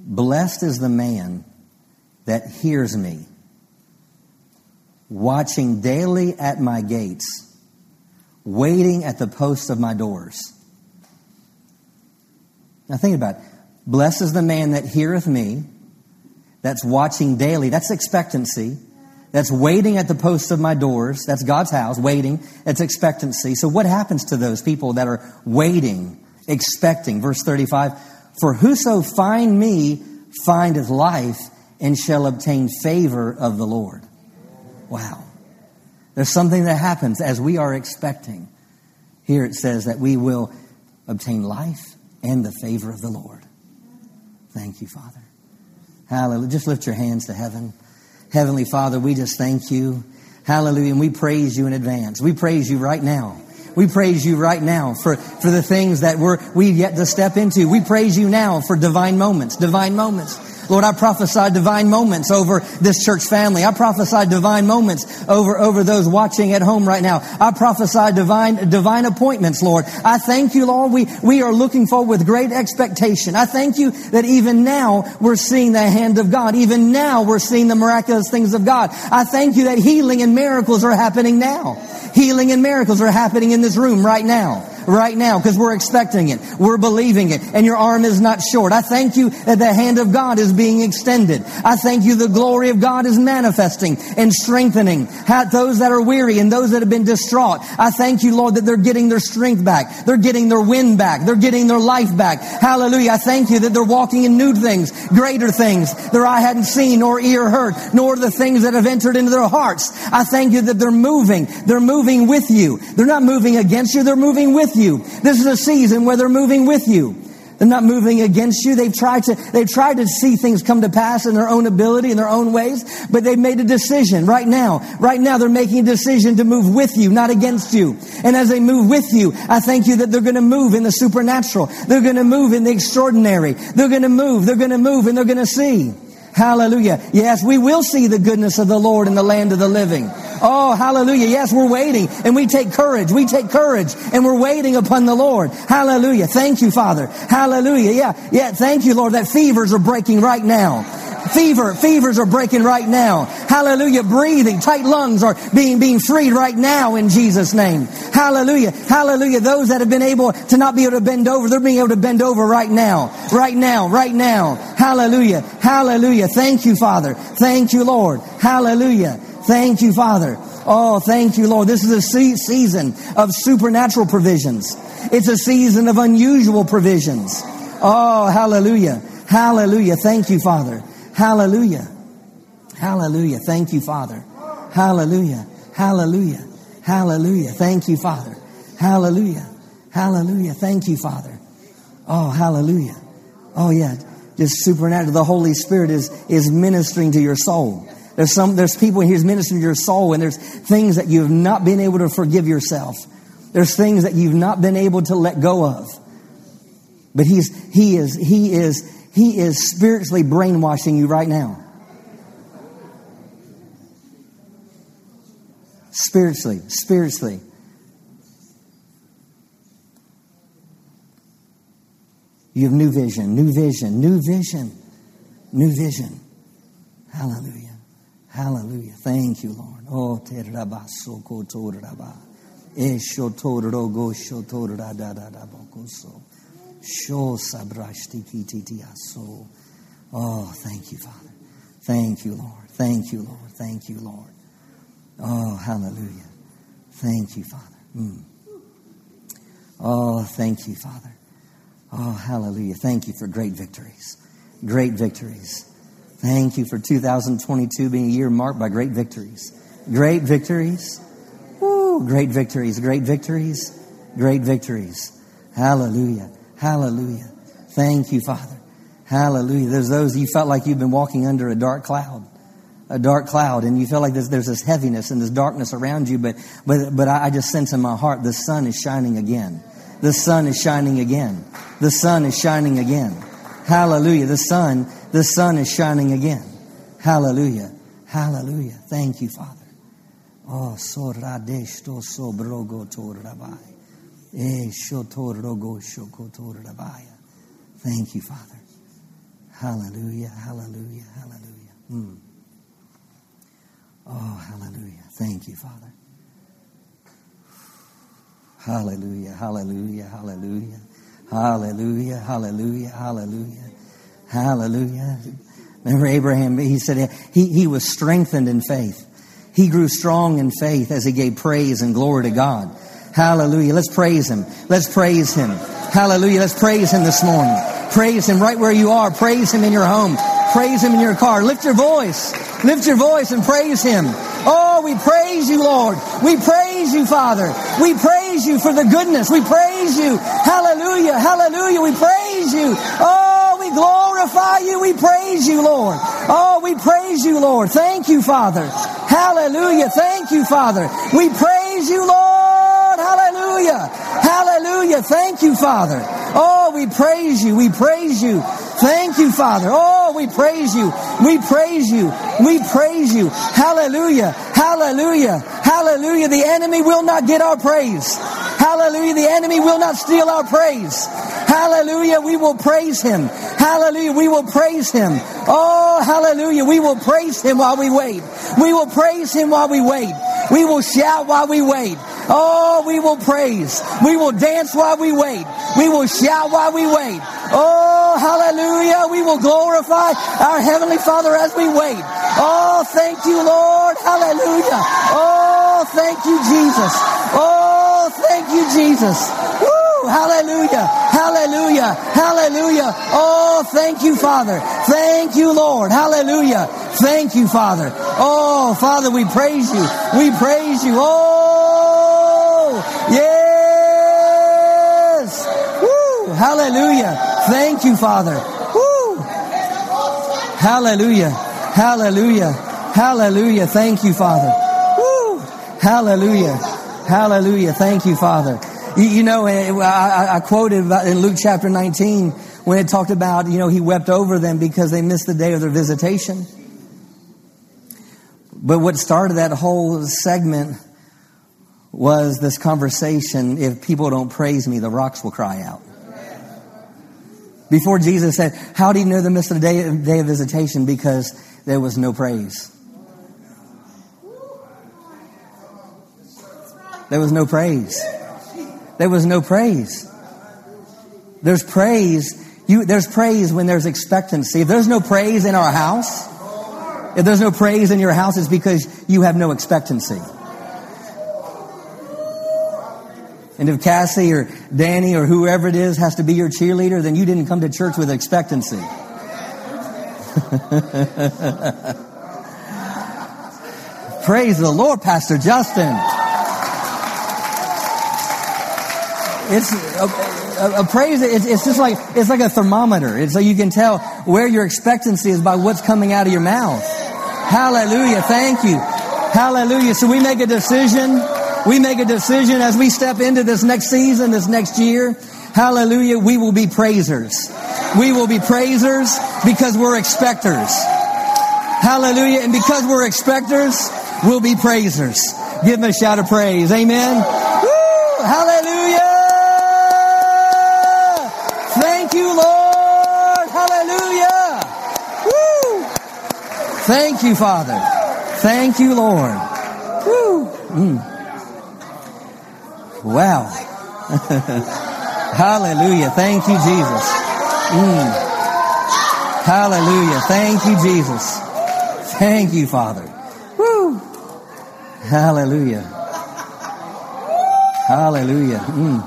Blessed is the man that hears me, watching daily at my gates, waiting at the posts of my doors. Now think about it. Blessed is the man that heareth me, that's watching daily. That's expectancy. That's waiting at the posts of my doors. That's God's house, waiting. That's expectancy. So what happens to those people that are waiting, expecting? Verse 35, For whoso find me findeth life and shall obtain favor of the Lord. Wow. There's something that happens as we are expecting. Here it says that we will obtain life and the favor of the Lord. Thank you, Father. Hallelujah. Just lift your hands to heaven. Heavenly Father, we just thank you. Hallelujah. And we praise you in advance. We praise you right now. We praise you right now for, for the things that we're, we've yet to step into. We praise you now for divine moments, divine moments. Lord, I prophesy divine moments over this church family. I prophesy divine moments over, over those watching at home right now. I prophesy divine, divine appointments, Lord. I thank you, Lord. We, we are looking forward with great expectation. I thank you that even now we're seeing the hand of God. Even now we're seeing the miraculous things of God. I thank you that healing and miracles are happening now. Healing and miracles are happening in this room right now right now because we're expecting it. We're believing it. And your arm is not short. I thank you that the hand of God is being extended. I thank you the glory of God is manifesting and strengthening those that are weary and those that have been distraught. I thank you, Lord, that they're getting their strength back. They're getting their wind back. They're getting their life back. Hallelujah. I thank you that they're walking in new things, greater things their eye hadn't seen nor ear heard, nor the things that have entered into their hearts. I thank you that they're moving. They're moving with you. They're not moving against you. They're moving with you. This is a season where they're moving with you. They're not moving against you. They've tried to, they've tried to see things come to pass in their own ability, in their own ways, but they've made a decision right now. Right now, they're making a decision to move with you, not against you. And as they move with you, I thank you that they're going to move in the supernatural. They're going to move in the extraordinary. They're going to move. They're going to move and they're going to see. Hallelujah. Yes, we will see the goodness of the Lord in the land of the living. Oh, hallelujah. Yes, we're waiting and we take courage. We take courage and we're waiting upon the Lord. Hallelujah. Thank you, Father. Hallelujah. Yeah. Yeah. Thank you, Lord, that fevers are breaking right now. Fever, fevers are breaking right now. Hallelujah. Breathing, tight lungs are being, being freed right now in Jesus' name. Hallelujah. Hallelujah. Those that have been able to not be able to bend over, they're being able to bend over right now. Right now. Right now. Hallelujah. Hallelujah. Thank you, Father. Thank you, Lord. Hallelujah. Thank you, Father. Oh, thank you, Lord. This is a season of supernatural provisions. It's a season of unusual provisions. Oh, hallelujah. Hallelujah. Thank you, Father. Hallelujah. Hallelujah. Thank you, Father. Hallelujah. Hallelujah. Hallelujah. Thank you, Father. Hallelujah. Hallelujah. Thank you, Father. Oh, hallelujah. Oh, yeah. Just supernatural. The Holy Spirit is, is ministering to your soul. There's some, there's people he's ministering to your soul and there's things that you've not been able to forgive yourself. There's things that you've not been able to let go of. But he's, he is, he is, he is spiritually brainwashing you right now. Spiritually, spiritually. You have new vision, new vision, new vision, new vision. Hallelujah. Hallelujah. Thank you, Lord. Oh, kotoraba. Esho tororo shotorada da da da bokoso. Oh, thank you, Father. Thank you, Lord. Thank you, Lord. Thank you, Lord. Oh, hallelujah. Thank you, Father. Mm. Oh, thank you, Father. Oh, hallelujah. Thank you for great victories. Great victories. Thank you for 2022 being a year marked by great victories. Great victories. Woo, great victories, great victories, great victories. Hallelujah. Hallelujah. Thank you, Father. Hallelujah. There's those you felt like you've been walking under a dark cloud. A dark cloud, and you feel like there's, there's this heaviness and this darkness around you, but, but, but I just sense in my heart the sun is shining again. The sun is shining again. The sun is shining again. Hallelujah. The sun, the sun is shining again. Hallelujah. Hallelujah. Thank you, Father. Oh, soradesto sobrogo torabai. Eh, shotorogo shokotorabaya. Thank you, Father. Hallelujah, hallelujah, hallelujah. Mm. Oh, hallelujah. Thank you, Father. Hallelujah, hallelujah, hallelujah. Hallelujah, hallelujah, hallelujah. Hallelujah. Remember Abraham, he said he, he was strengthened in faith. He grew strong in faith as he gave praise and glory to God. Hallelujah. Let's praise him. Let's praise him. Hallelujah. Let's praise him this morning. Praise him right where you are. Praise him in your home. Praise him in your car. Lift your voice. Lift your voice and praise him. Oh, we praise you, Lord. We praise you, Father. We praise you for the goodness. We praise you. Hallelujah. Hallelujah. We praise you. Oh, we glorify you. We praise you, Lord. Oh, we praise you, Lord. Thank you, Father. Hallelujah. Thank you, Father. We praise you, Lord. Hallelujah. Hallelujah. Thank you, Father. Oh, we praise you. We praise you. Thank you, Father. Oh, we praise you. We praise you. We praise you. Hallelujah. Hallelujah. Hallelujah. The enemy will not get our praise. Hallelujah. The enemy will not steal our praise. Hallelujah. We will praise him. Hallelujah. We will praise him. Oh, hallelujah. We will praise him while we wait. We will praise him while we wait. We will shout while we wait. Oh, we will praise. We will dance while we wait. We will shout while we wait. Oh, hallelujah. We will glorify our Heavenly Father as we wait. Oh, thank you, Lord. Hallelujah. Oh, thank you, Jesus. Oh, thank you, Jesus. Woo, hallelujah. Hallelujah. Hallelujah. Oh, thank you, Father. Thank you, Lord. Hallelujah. Thank you, Father. Oh, Father, we praise you. We praise you. Oh, hallelujah. Thank you, Father. Woo. Hallelujah. Hallelujah. Hallelujah. Thank you, Father. Woo. Hallelujah. Hallelujah. Thank you, Father. You, you know, eh, I, I quoted in Luke chapter 19 when it talked about, you know, he wept over them because they missed the day of their visitation. But what started that whole segment was this conversation if people don't praise me, the rocks will cry out. Before Jesus said, How do you know the midst of the day, day of visitation? Because there was no praise. There was no praise. There was no praise. There's praise. You, there's praise when there's expectancy. If there's no praise in our house, if there's no praise in your house, it's because you have no expectancy. And if Cassie or Danny or whoever it is has to be your cheerleader, then you didn't come to church with expectancy. Praise the Lord, Pastor Justin. It's a, a, a praise. It's, it's, just like it's like a thermometer. It's so you can tell where your expectancy is by what's coming out of your mouth. Hallelujah! Thank you. Hallelujah. So we make a decision. We make a decision as we step into this next season, this next year. Hallelujah. We will be praisers. We will be praisers because we're expectors. Hallelujah. And because we're expectors, we'll be praisers. Give them a shout of praise. Amen. Woo! Hallelujah. Thank you, Lord. Hallelujah. Woo! Thank you, Father. Thank you, Lord. Woo! Mm. Wow. Hallelujah. Thank you, Jesus. Mm. Hallelujah. Thank you, Jesus. Thank you, Father. Woo. Hallelujah. Hallelujah. Mm.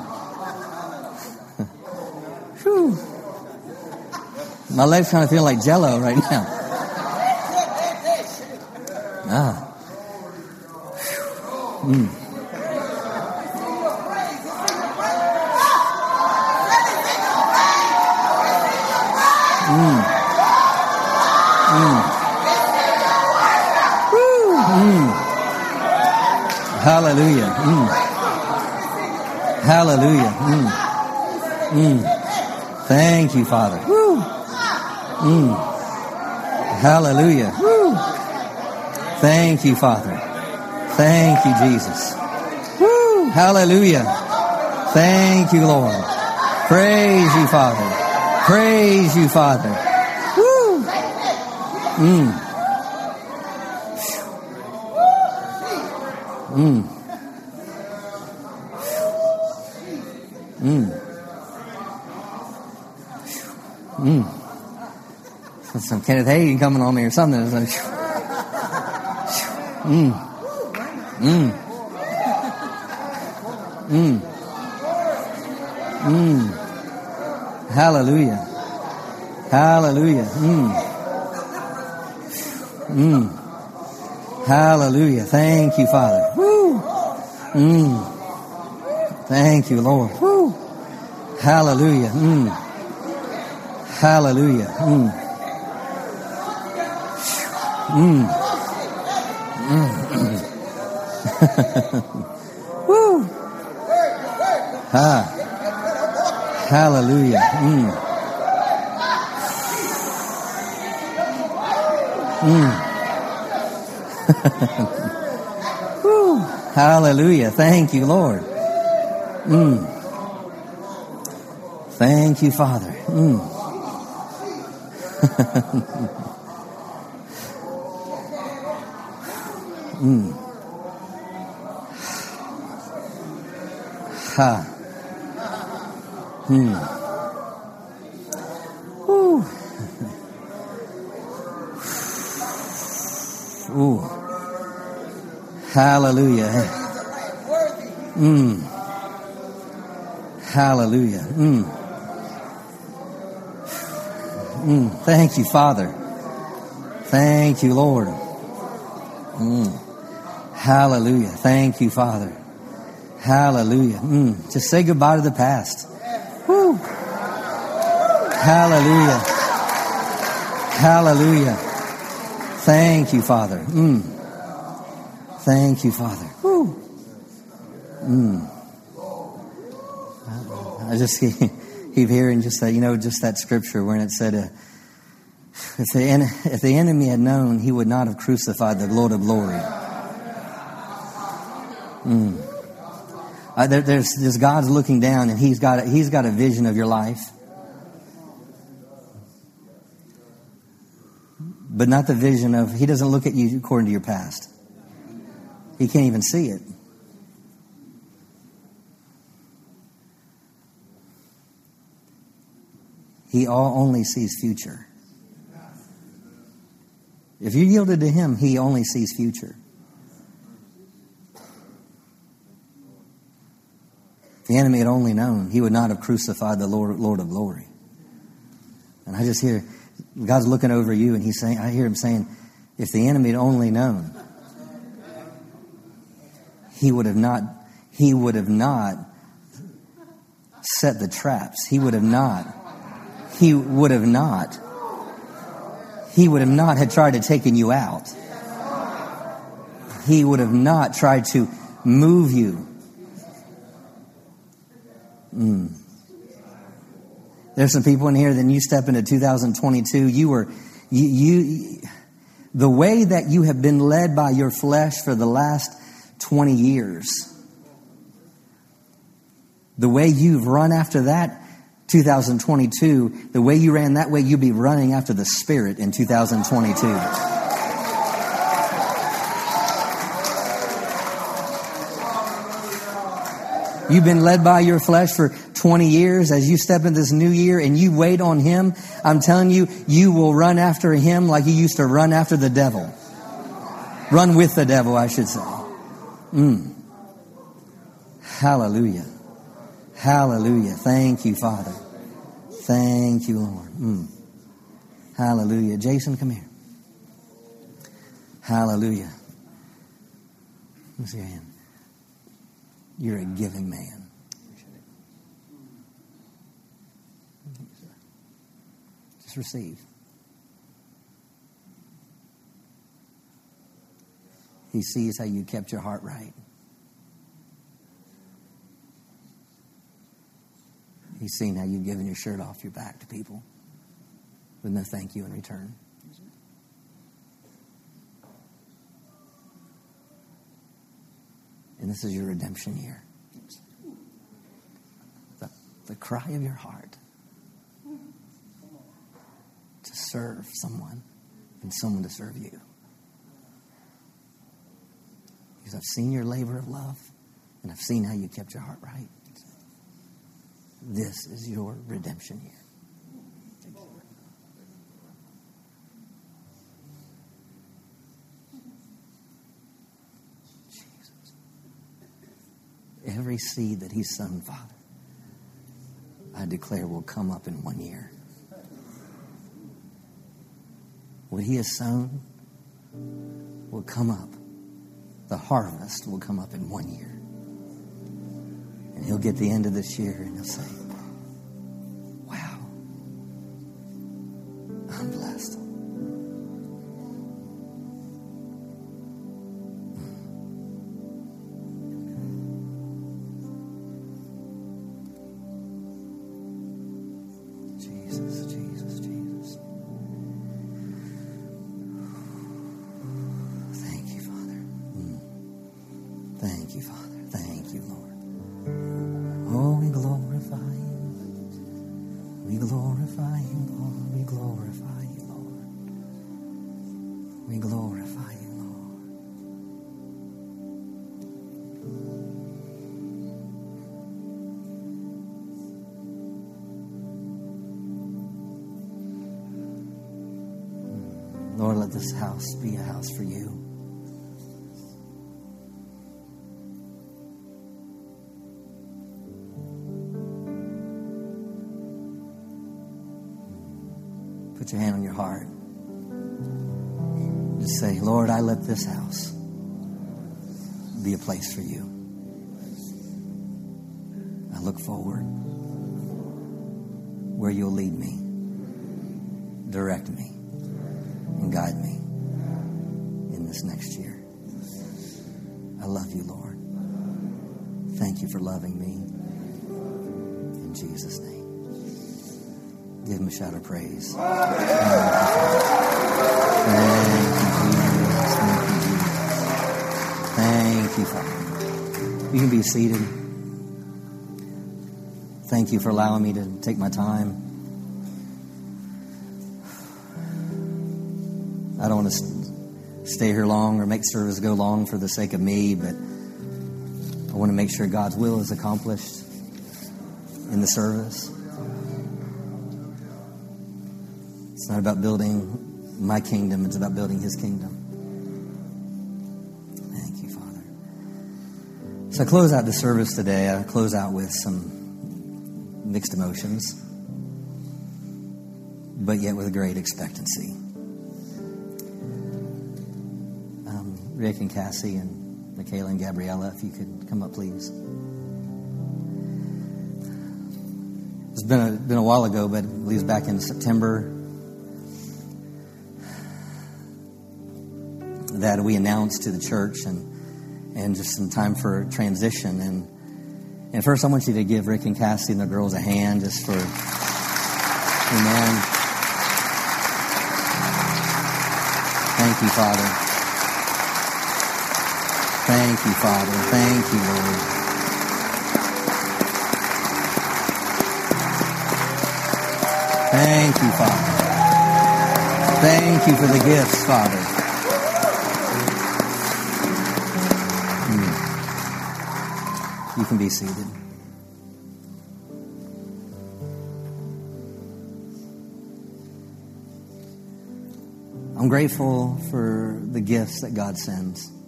My legs kind of feel like jello right now. Ah. Mm. Mm. Mm. Woo. Mm. Hallelujah. Mm. Hallelujah. Mm. Mm. Thank you, Father. Woo. Mm. Hallelujah. Woo. Thank you, Father. Thank you, Jesus. Woo. Hallelujah. Thank you, Lord. Praise you, Father. Praise you, Father. Woo. Mm. Mm. Some Kenneth Hagin coming on me or something. Like, mm. Mm. Mm. Mm. Hallelujah. Hallelujah. Mm. Mm. Hallelujah. Thank you, Father. Woo. Mm. Thank you, Lord. Woo. Hallelujah. Hallelujah. Mm. Mm. Woo. Ha. Hallelujah. Mm. Mm. Woo. Hallelujah. Thank you, Lord. Mm. Thank you, Father. Mm. mm. Ha. Hmm. Woo. Ooh. Hallelujah. Mm. Hallelujah. Mm. Mm. Thank you, Father. Thank you, Lord. Mm. Hallelujah. Thank you, Father. Hallelujah. Mm. Just say goodbye to the past. Woo. Hallelujah. Hallelujah. Thank you, Father. Mm. Thank you, Father. Woo. Mm. I just keep, hearing just that, you know, just that scripture when it said, uh, if, the, if the enemy had known, he would not have crucified the Lord of glory. Mm. Uh, there, there's, there's God's looking down and he's got, a, he's got a vision of your life. But not the vision of, he doesn't look at you according to your past. He can't even see it. He all, only sees future. If you yielded to him, he only sees future. The enemy had only known, he would not have crucified the Lord, Lord of glory. And I just hear God's looking over you and he's saying, I hear him saying, if the enemy had only known, he would have not, he would have not set the traps. He would have not, he would have not, he would have not had tried to taken you out. He would have not tried to move you. Mm. There's some people in here, then you step into 2022, you were, you, you, the way that you have been led by your flesh for the last 20 years, the way you've run after that, 2022, the way you ran that way, you'll be running after the Spirit in 2022. You've been led by your flesh for 20 years as you step into this new year and you wait on Him. I'm telling you, you will run after Him like you used to run after the devil. Run with the devil, I should say. Mm. Hallelujah. Hallelujah. Thank you, Father. Thank you, Lord. Mm. Hallelujah. Jason, come here. Hallelujah. Let me see your hand. You're a giving man. Just receive. He sees how you kept your heart right. He's seen how you've given your shirt off your back to people with no thank you in return. And this is your redemption year. The, the cry of your heart to serve someone and someone to serve you. Because I've seen your labor of love and I've seen how you kept your heart right. This is your redemption year. Jesus. Every seed that He's sown, Father, I declare will come up in one year. What He has sown will come up. The harvest will come up in one year. And he'll get the end of this year and he'll say, Lord, let this house be a house for you. Put your hand on your heart. Just say, Lord, I let this house be a place for you. I look forward where you'll lead me, direct me, guide me in this next year. I love you, Lord. Thank you for loving me. In Jesus' name. Give him a shout of praise. Thank you, Father. You can be seated. Thank you for allowing me to take my time. Stay here long or make service go long for the sake of me, but I want to make sure God's will is accomplished in the service. It's not about building my kingdom, it's about building His kingdom. Thank you, Father. So I close out the service today. I close out with some mixed emotions, but yet with a great expectancy. Rick and Cassie and Michaela and Gabriella, if you could come up, please. It's been a, been a while ago, but it was back in September that we announced to the church and, and just some time for transition. And, and first, I want you to give Rick and Cassie and the girls a hand just for, amen. Thank you, Father. Thank you, Father. Thank you, Lord. Thank you, Father. Thank you for the gifts, Father. Hmm. You can be seated. I'm grateful for the gifts that God sends.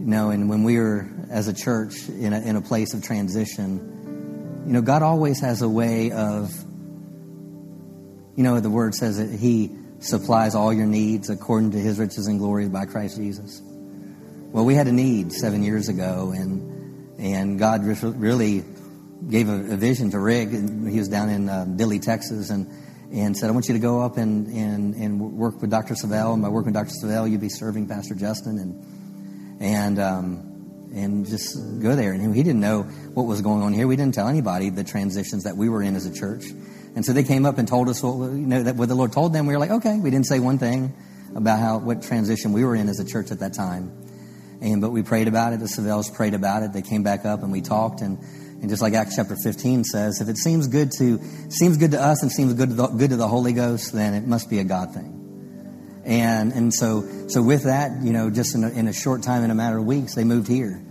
You know, and when we were as a church in a, in a place of transition, you know, God always has a way of, you know, the word says that He supplies all your needs according to His riches and glory by Christ Jesus. Well, we had a need seven years ago, and and God really gave a, a, vision to Rick, he was down in uh, Dilley, Texas, and and said, I want you to go up and, and, and work with Dr. Savelle. And by working with Dr. Savelle, you'll be serving Pastor Justin and, and, um, and just go there. And he didn't know what was going on here. We didn't tell anybody the transitions that we were in as a church. And so they came up and told us what, you know, that what the Lord told them. We were like, okay. We didn't say one thing about how, what transition we were in as a church at that time. And, but we prayed about it. The Savelles prayed about it. They came back up and we talked and, and just like Acts chapter 15 says, if it seems good to seems good to us and seems good to the, good to the Holy Ghost, then it must be a God thing. And and so so with that, you know, just in a, in a short time, in a matter of weeks, they moved here,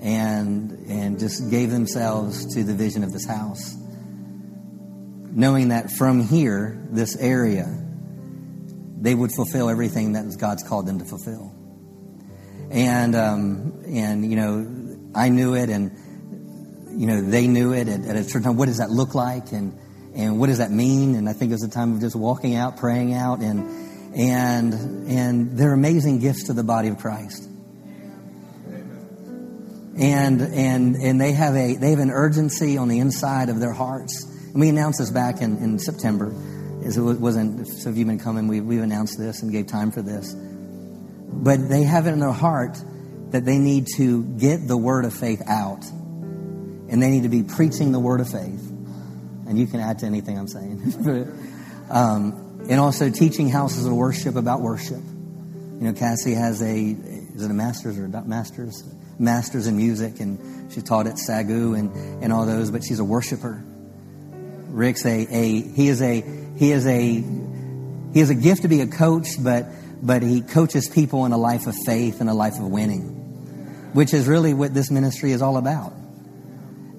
and and just gave themselves to the vision of this house, knowing that from here, this area, they would fulfill everything that God's called them to fulfill. And um, and you know, I knew it, and you know, they knew it at, at, a certain time. What does that look like? And, and what does that mean? And I think it was a time of just walking out, praying out, and, and, and they're amazing gifts to the body of Christ. And, and, and they have a, they have an urgency on the inside of their hearts. And we announced this back in, in September. As it wasn't, so if you've been coming, we, we've announced this and gave time for this. But they have it in their heart that they need to get the word of faith out and they need to be preaching the word of faith. And you can add to anything I'm saying. um, and also teaching houses of worship about worship. You know, Cassie has a, is it a master's or master's? Master's in music, and she taught at SAGU and, and all those, but she's a worshiper. Rick's a, a he is a he is a he has a gift to be a coach, but but he coaches people in a life of faith and a life of winning, which is really what this ministry is all about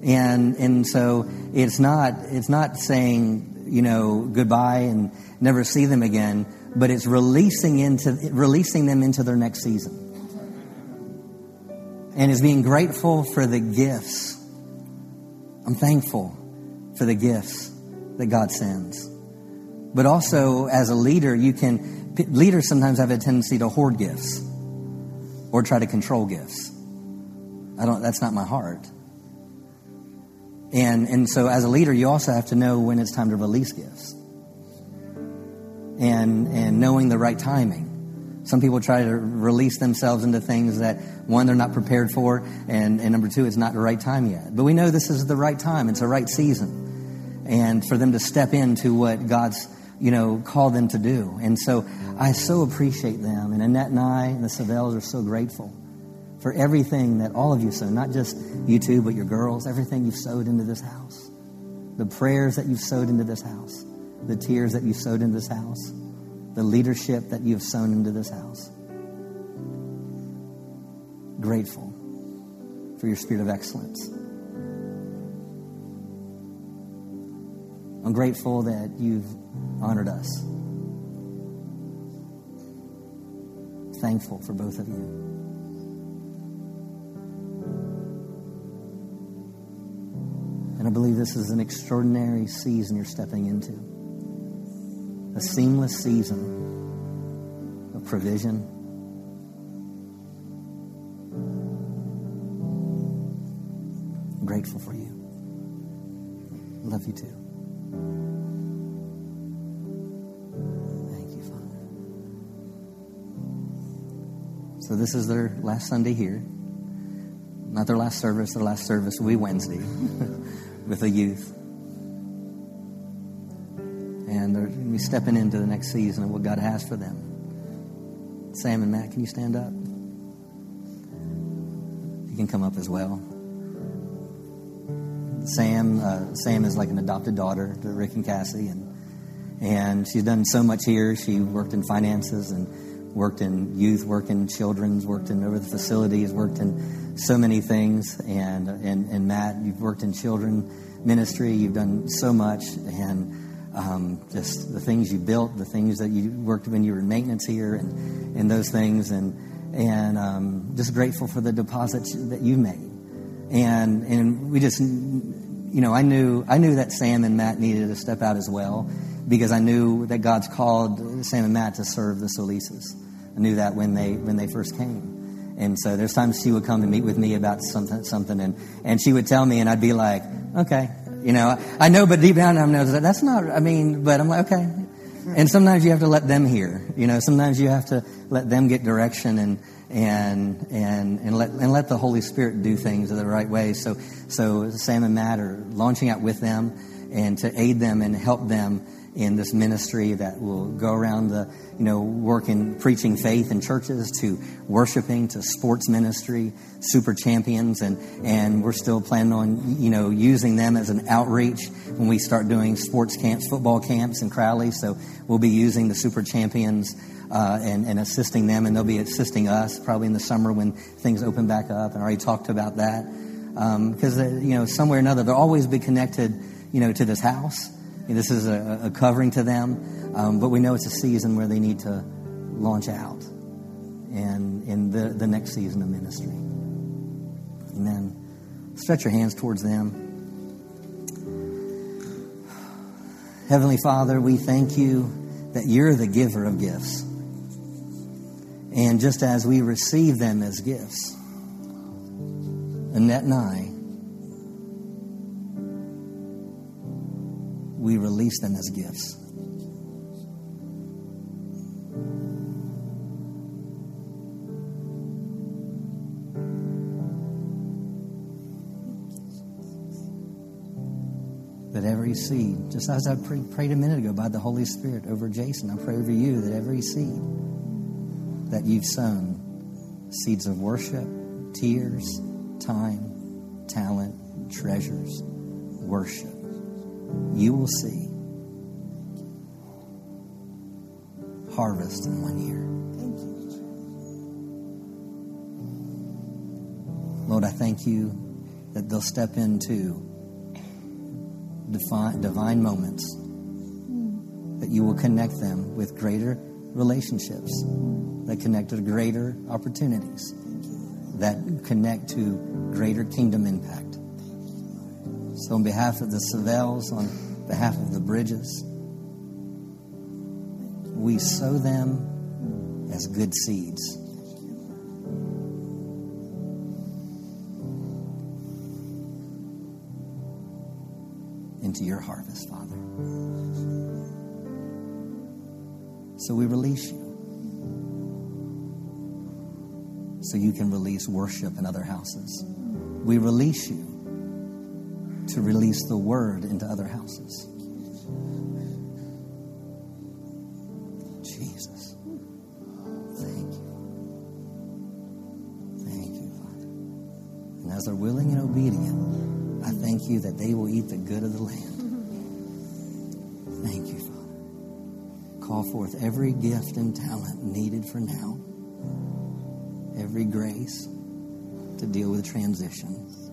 and and so it's not it's not saying you know goodbye and never see them again, but it's releasing into releasing them into their next season, and is being grateful for the gifts. I'm thankful for the gifts that God sends, but also as a leader, you can leaders sometimes have a tendency to hoard gifts or try to control gifts. I don't. That's not my heart. And, and so, as a leader, you also have to know when it's time to release gifts and, and knowing the right timing. Some people try to release themselves into things that, one, they're not prepared for, and, and number two, it's not the right time yet. But we know this is the right time, it's the right season. And for them to step into what God's, you know, called them to do. And so I so appreciate them. And Annette and I and the Savelles are so grateful for everything that all of you sowed, not just you two, but your girls, everything you've sowed into this house, the prayers that you've sowed into this house, the tears that you've sowed into this house, the leadership that you've sown into this house. Grateful for your spirit of excellence. I'm grateful that you've honored us. Thankful for both of you. And I believe this is an extraordinary season you're stepping into a seamless season of provision. I'm grateful for you. Love you too. Thank you, Father. So, this is their last Sunday here. Not their last service, their last service will be Wednesday. with the youth. And they're going to be stepping into the next season of what God has for them. Sam and Matt, can you stand up? You can come up as well. Sam, uh, Sam is like an adopted daughter to Rick and Cassie, and and she's done so much here. She worked in finances and worked in youth, worked in children's, worked in over the facilities, worked in so many things. And, and, and Matt, you've worked in children ministry, you've done so much. And um, just the things you built, the things that you worked when you were in maintenance here, and, and those things. And, and um, just grateful for the deposits that you made. And, and we just, you know, I knew, I knew that Sam and Matt needed to step out as well because I knew that God's called Sam and Matt to serve the Solises. I knew that when they, when they first came. And so there's times she would come to meet with me about something, something, and, and she would tell me, and I'd be like, okay. You know, I know, but deep down I know that that's not, I mean, but I'm like, okay. And sometimes you have to let them hear. You know, sometimes you have to let them get direction and, and, and, and, let, and let the Holy Spirit do things the right way. So, so Sam and Matt are launching out with them and to aid them and help them in this ministry that will go around the, you know, working, preaching faith in churches to worshiping to sports ministry, super champions, and, and we're still planning on, you know, using them as an outreach when we start doing sports camps, football camps in Crowley. So we'll be using the super champions uh, and, and assisting them, and they'll be assisting us probably in the summer when things open back up. And I already talked about that because um, you know somewhere or another they'll always be connected, you know, to this house this is a, a covering to them, um, but we know it's a season where they need to launch out and in the, the next season of ministry. Amen. Stretch your hands towards them. Heavenly Father, we thank you that you're the giver of gifts. And just as we receive them as gifts, Annette and I we release them as gifts. That every seed, just as I prayed a minute ago by the Holy Spirit over Jason, I pray over you that every seed that you've sown, seeds of worship, tears, time, talent, treasures, worship you will see harvest in one year. Lord, I thank you that they'll step into divine, divine moments, that you will connect them with greater relationships, that connect to greater opportunities, that connect to greater kingdom impact. So, on behalf of the Savelles, on behalf of the Bridges, we sow them as good seeds. Into your harvest, Father. So we release you. So you can release worship in other houses. We release you to release the word into other houses. Jesus. Thank you. Thank you, Father. And as they're willing and obedient, I thank you that they will eat the good of the land. Thank you, Father. Call forth every gift and talent needed for now, every grace to deal with transition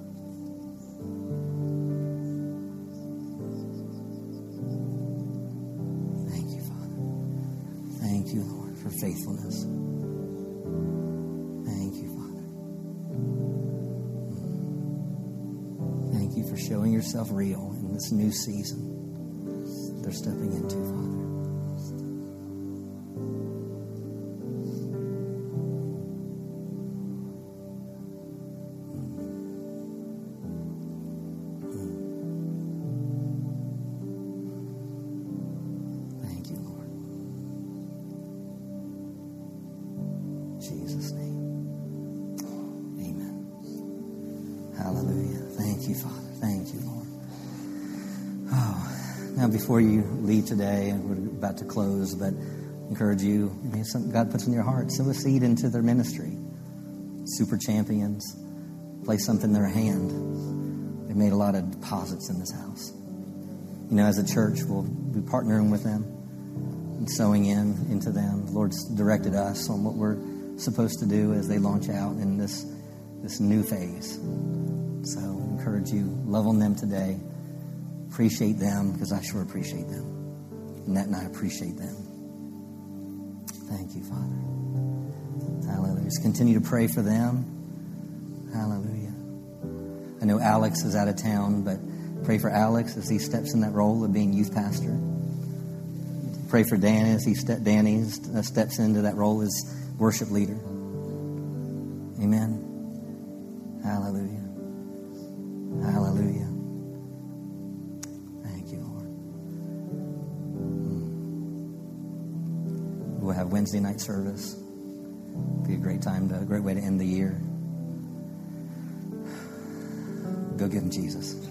yourself real in this new season they're stepping into, Father. Before you leave today, and we're about to close, but encourage you, something God puts in your heart, sow a seed into their ministry. Super champions, place something in their hand. They've made a lot of deposits in this house. You know, as a church, we'll be partnering with them and sowing in into them. The Lord's directed us on what we're supposed to do as they launch out in this this new phase. So, encourage you, love on them today appreciate them because I sure appreciate them. Annette and I appreciate them. Thank you, Father. Hallelujah. Just continue to pray for them. Hallelujah. I know Alex is out of town, but pray for Alex as he steps in that role of being youth pastor. Pray for Danny as he Danny uh, steps into that role as worship leader. Night service. Be a great time, to, a great way to end the year. Go give him Jesus.